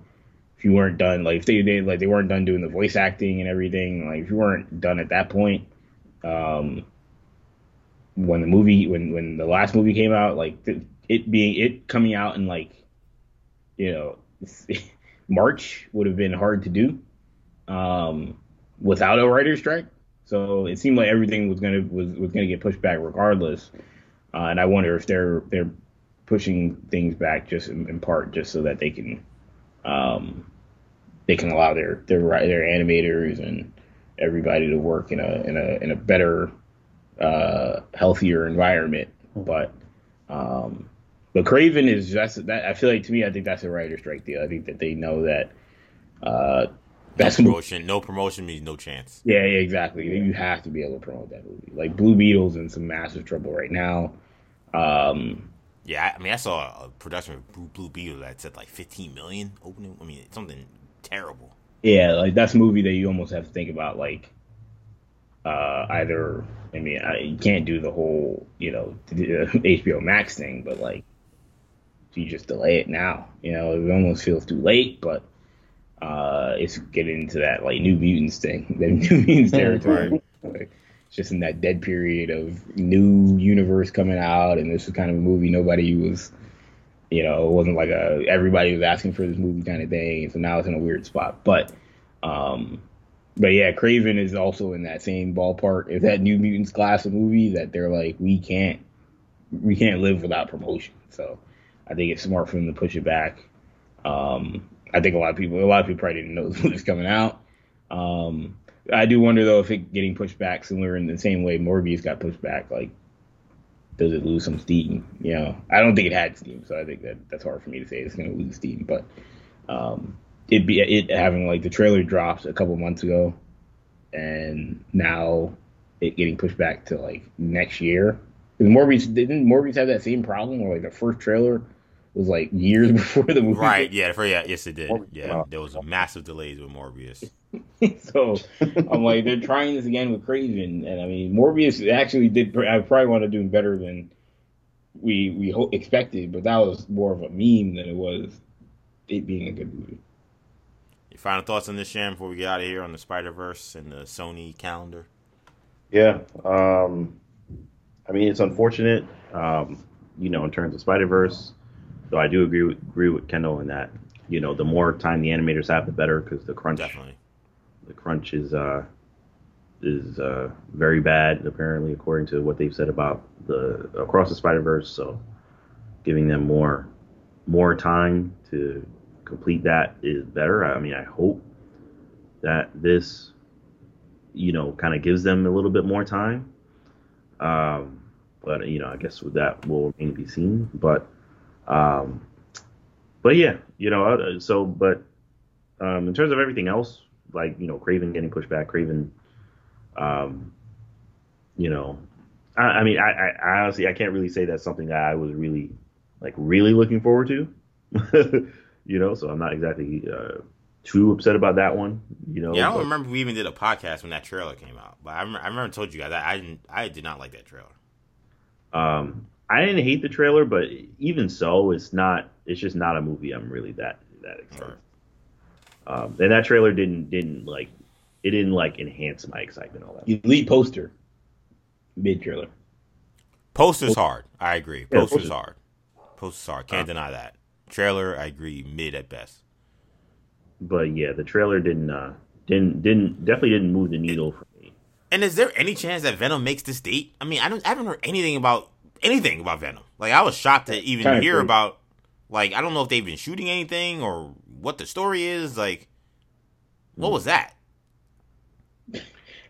if you weren't done, like if they, they like they weren't done doing the voice acting and everything, like if you weren't done at that point, um, when the movie when when the last movie came out, like th- it being it coming out in like you know March would have been hard to do um, without a writer's strike. So it seemed like everything was gonna was, was gonna get pushed back regardless. Uh, and I wonder if they're they're pushing things back just in, in part just so that they can um, they can allow their their their animators and everybody to work in a in a in a better uh, healthier environment. But um, but Kraven is just that. I feel like to me, I think that's a writer strike deal. I think that they know that uh, that's no promotion. No promotion means no chance. yeah, yeah, exactly. You have to be able to promote that movie. Like Blue Beetle's in some massive trouble right now. Um, Yeah, I, mean, I saw a production of Blue, Blue Beetle that said like 15 million opening. I mean, it's something terrible. yeah, like that's a movie that you almost have to think about like uh, either. I mean, I, you can't do the whole you know HBO Max thing, but like you just delay it now. You know, it almost feels too late, but uh, it's getting into that like New Mutants thing, the New Mutants territory. Like, it's just in that dead period of new universe coming out, and this was kind of a movie nobody was, you know, it wasn't like a everybody was asking for this movie kind of thing. So now it's in a weird spot, but. Um, but yeah, Kraven is also in that same ballpark. Is that New Mutants class of movie that they're like, we can't, we can't live without promotion. So I think it's smart for them to push it back. Um, I think a lot of people, a lot of people probably didn't know this was coming out. Um, I do wonder though if it getting pushed back similar in the same way Morbius got pushed back, like does it lose some steam? You know, I don't think it had steam, so I think that that's hard for me to say it's going to lose steam. But um, it be it having like the trailer dropped a couple months ago, and now it getting pushed back to like next year. Because Morbius didn't Morbius have that same problem where like the first trailer was like years before the movie. Right? Yeah. For yeah. Yes, it did. Yeah. There was massive delays with Morbius. so I'm like, they're trying this again with Kraven, and I mean, Morbius actually did. I probably want to do better than we we ho- expected, but that was more of a meme than it was it being a good movie. Your final thoughts on this, Sham, before we get out of here on the Spider Verse and the Sony calendar? Yeah. Um, I mean, it's unfortunate, um, you know, in terms of Spider Verse. Though I do agree with, agree with Kendall in that, you know, the more time the animators have, the better because the crunch, Definitely. the crunch is uh, is uh, very bad apparently, according to what they've said about the across the Spider Verse. So, giving them more more time to complete that is better. I mean, I hope that this, you know, kind of gives them a little bit more time. Um, but you know, I guess with that will remain to be seen. But, um, but yeah, you know, uh, so but um, in terms of everything else, like you know, Kraven getting pushed back, Kraven, um, you know, I, I mean, I, I, I honestly I can't really say that's something that I was really like really looking forward to. you know, so I'm not exactly uh, too upset about that one. You know, Yeah, I don't but- remember we even did a podcast when that trailer came out, but I remember, I remember I told you guys I, I didn't I did not like that trailer. Um, I didn't hate the trailer, but even so, it's not. It's just not a movie I'm really that that excited. Um, and that trailer didn't didn't like it didn't like enhance my excitement all that. Elite poster, mid trailer. Poster's hard. I agree. Yeah, Poster's poster's- hard. Poster's hard. Can't deny that. Trailer, I agree. Mid at best. But yeah, the trailer didn't uh, didn't didn't definitely didn't move the needle for me. And is there any chance that Venom makes this date? I mean, I don't. I haven't heard anything about anything about Venom. Like I was shocked to even Kinda hear crazy. about Like I don't know if they've been shooting anything or what the story is. Like, what was that?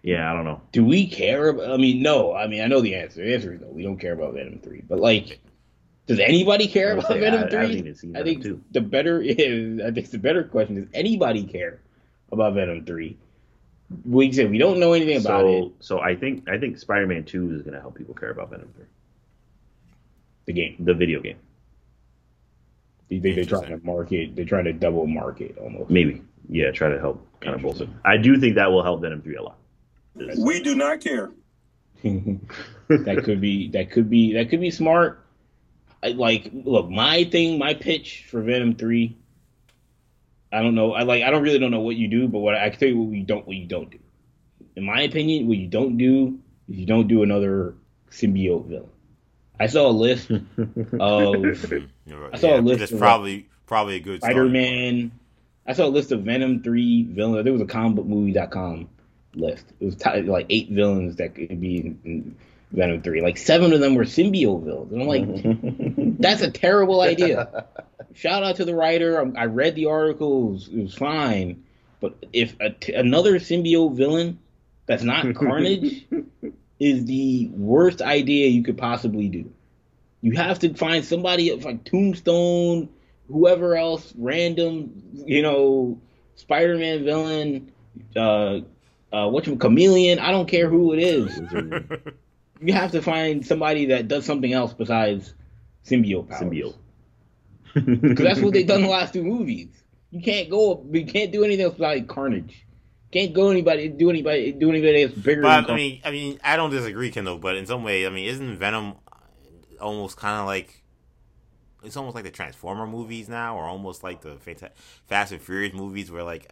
Yeah, I don't know. Do we care? About, I mean, no. I mean, I know the answer. The answer is no. We don't care about Venom three. But like, does anybody care about say, Venom I- I three? haven't even seen I Venom think 2. the better. is. I think the better question is anybody care about Venom three? We said we don't know anything about so, it. so I think I think Spider-Man Two is going to help people care about Venom Three, The game. the video game. They, they, they're trying to market. They're trying to double market almost. Maybe, yeah, try to help kind of bolster. I do think that will help Venom Three a lot. We do not care. that could be. That could be. That could be smart. I, like, look, my thing, my pitch for Venom three. I don't know. I like. I don't really don't know what you do, but what I can tell you what you don't. What you don't do. In my opinion, what you don't do is you don't do another symbiote villain. I saw a list of You're right. I saw a list That's of, probably probably a good starting Spider. Man. I saw a list of Venom three villains. There was a comicbookmovie.com list. It was t- like eight villains that could be in, in Venom three. Like seven of them were symbiote villains, and I'm like, that's a terrible idea. Shout out to the writer. I, I read the article. It was, it was fine, but if a t- another symbiote villain that's not Carnage is the worst idea you could possibly do. You have to find somebody like Tombstone, whoever else, random, you know, Spider-Man villain, uh, uh, what you chameleon. I don't care who it is. You have to find somebody that does something else besides symbiote powers. Symbiote. Because that's what they've done the last two movies. You can't go. You can't do anything else besides Carnage. Can't go anybody do anybody do anybody else bigger. than But I mean, I mean, I don't disagree, Kendall. But in some way, I mean, isn't Venom almost kind of like it's almost like the Transformer movies now, or almost like the Fanta- Fast and Furious movies, where like,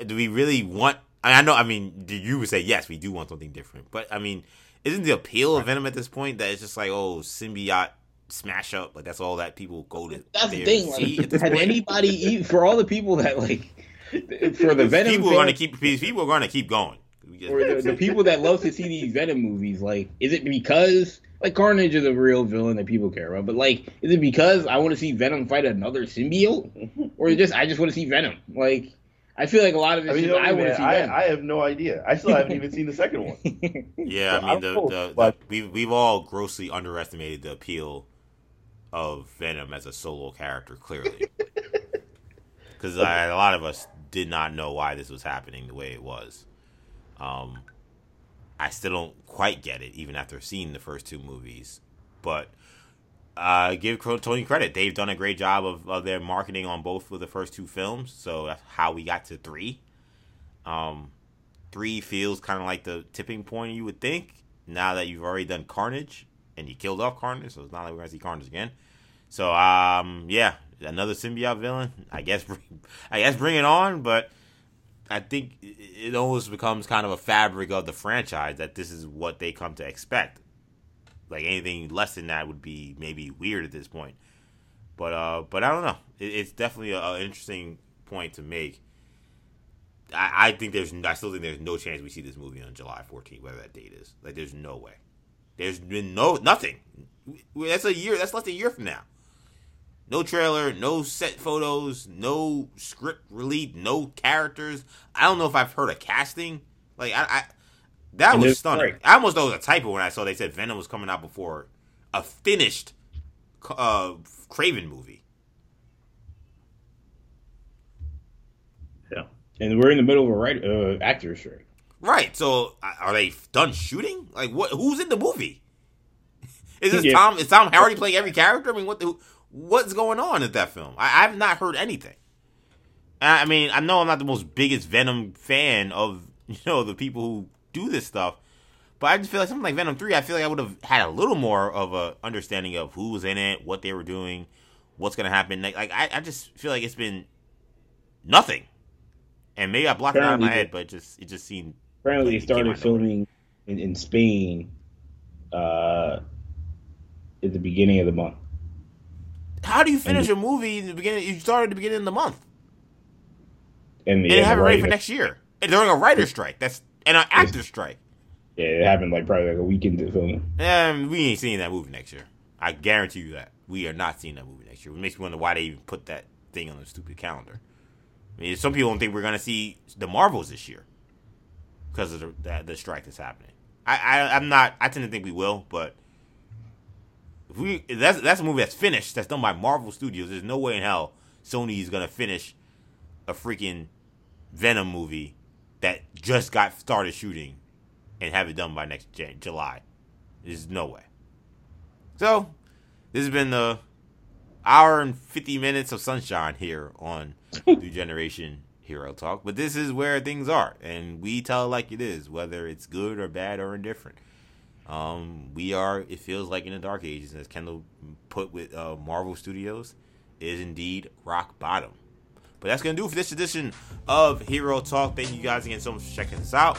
uh, do we really want? I know. I mean, you would say yes, we do want something different, but I mean, isn't the appeal of Venom at this point that it's just like, oh, symbiote smash up, like that's all that people go to. That's the thing. to see at Like, point? anybody for all the people that like for the Venom people are going to keep people are going to keep going. or the, the people that love to see these Venom movies, like, is it because like Carnage is a real villain that people care about? But like, is it because I want to see Venom fight another symbiote, or is it just I just want to see Venom? Like, I feel like a lot of I mean, is you know, I oh, want to see I, Venom. I have no idea. I still haven't even seen the second one. Yeah, So I mean, the, I don't the, the, we've we've all grossly underestimated the appeal of Venom as a solo character, clearly, because a lot of us did not know why this was happening the way it was. Um, I still don't quite get it, even after seeing the first two movies. But uh, give Tony credit; they've done a great job of, of their marketing on both of the first two films. So that's how we got to three. Um, three feels kind of like the tipping point you would think now that you've already done Carnage and you killed off Carnage, so it's not like we're gonna see Carnage again. So um, yeah, another symbiote villain. I guess bring, I guess bring it on, but I think it almost becomes kind of a fabric of the franchise that this is what they come to expect. Like anything less than that would be maybe weird at this point. But uh, but I don't know. It, it's definitely an interesting point to make. I, I think there's I still think there's no chance we see this movie on July 14th, whatever that date is. Like there's no way. There's been no nothing. That's a year. That's less than a year from now. No trailer, no set photos, no script release, no characters. I don't know if I've heard a casting. Like I, I that And was stunning. great. I almost thought it was a typo when I saw they said Venom was coming out before a finished uh Kraven movie. Yeah. and we're in the middle of a right uh, actor strike. Right. So are they done shooting? Like what? Who's in the movie? Is this Yeah. Tom? Is Tom Hardy playing every character? I mean, what the? What's going on at that film? I, I've not heard anything. I mean, I know I'm not the most biggest Venom fan of you know the people who do this stuff, but I just feel like something like Venom Three. I feel like I would have had a little more of a understanding of who was in it, what they were doing, what's gonna happen. Like, like I, I just feel like it's been nothing. And maybe I blocked it out of my head, but it just it just seemed Apparently, Like, it started filming in, in Spain uh, at the beginning of the month. How do you finish a movie in the beginning? You started at the beginning of the month And, and yeah, have it ready for next year and during a writer's strike. That's and an actor strike. Yeah, it happened like probably like a week into filming. And we ain't seeing that movie next year. I guarantee you that. we are not seeing that movie next year. It makes me wonder why they even put that thing on the stupid calendar. I mean, some people don't think we're gonna see the Marvels this year because of the, the, the strike that's happening. I, I I'm not. I tend to think we will, but we that's that's a movie that's finished, that's done by Marvel Studios. There's no way in hell Sony is gonna finish a freaking Venom movie that just got started shooting and have it done by next Jan- July. There's no way. So this has been the hour and 50 minutes of sunshine here on New Generation Hero Talk. But this is where things are, and we tell it like it is, whether it's good or bad or indifferent. Um, we are, it feels like in the dark ages, as Kendall put with uh, Marvel Studios, is indeed rock bottom. But that's going to do for this edition of Hero Talk. Thank you guys again so much for checking us out.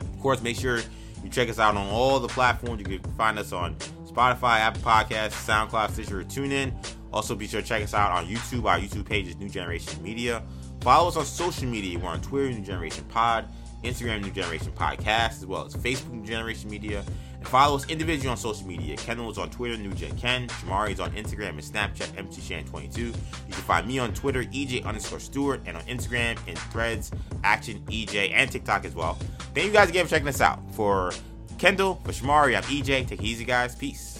Of course, make sure you check us out on all the platforms. You can find us on Spotify, Apple Podcasts, SoundCloud, Stitcher, TuneIn. Also, be sure to check us out on YouTube. Our YouTube page is New Generation Media. Follow us on social media. We're on Twitter, New Generation Pod, Instagram, New Generation Podcast, as well as Facebook, New Generation Media. And follow us individually on social media. Kendall is on Twitter, New Gen Ken. Is on Instagram and Snapchat, MTShan22. You can find me on Twitter, EJ underscore Stewart, and on Instagram and Threads, Action EJ, and TikTok as well. Thank you guys again for checking us out. For Kendall, for Shamari, I'm EJ. Take it easy, guys. Peace.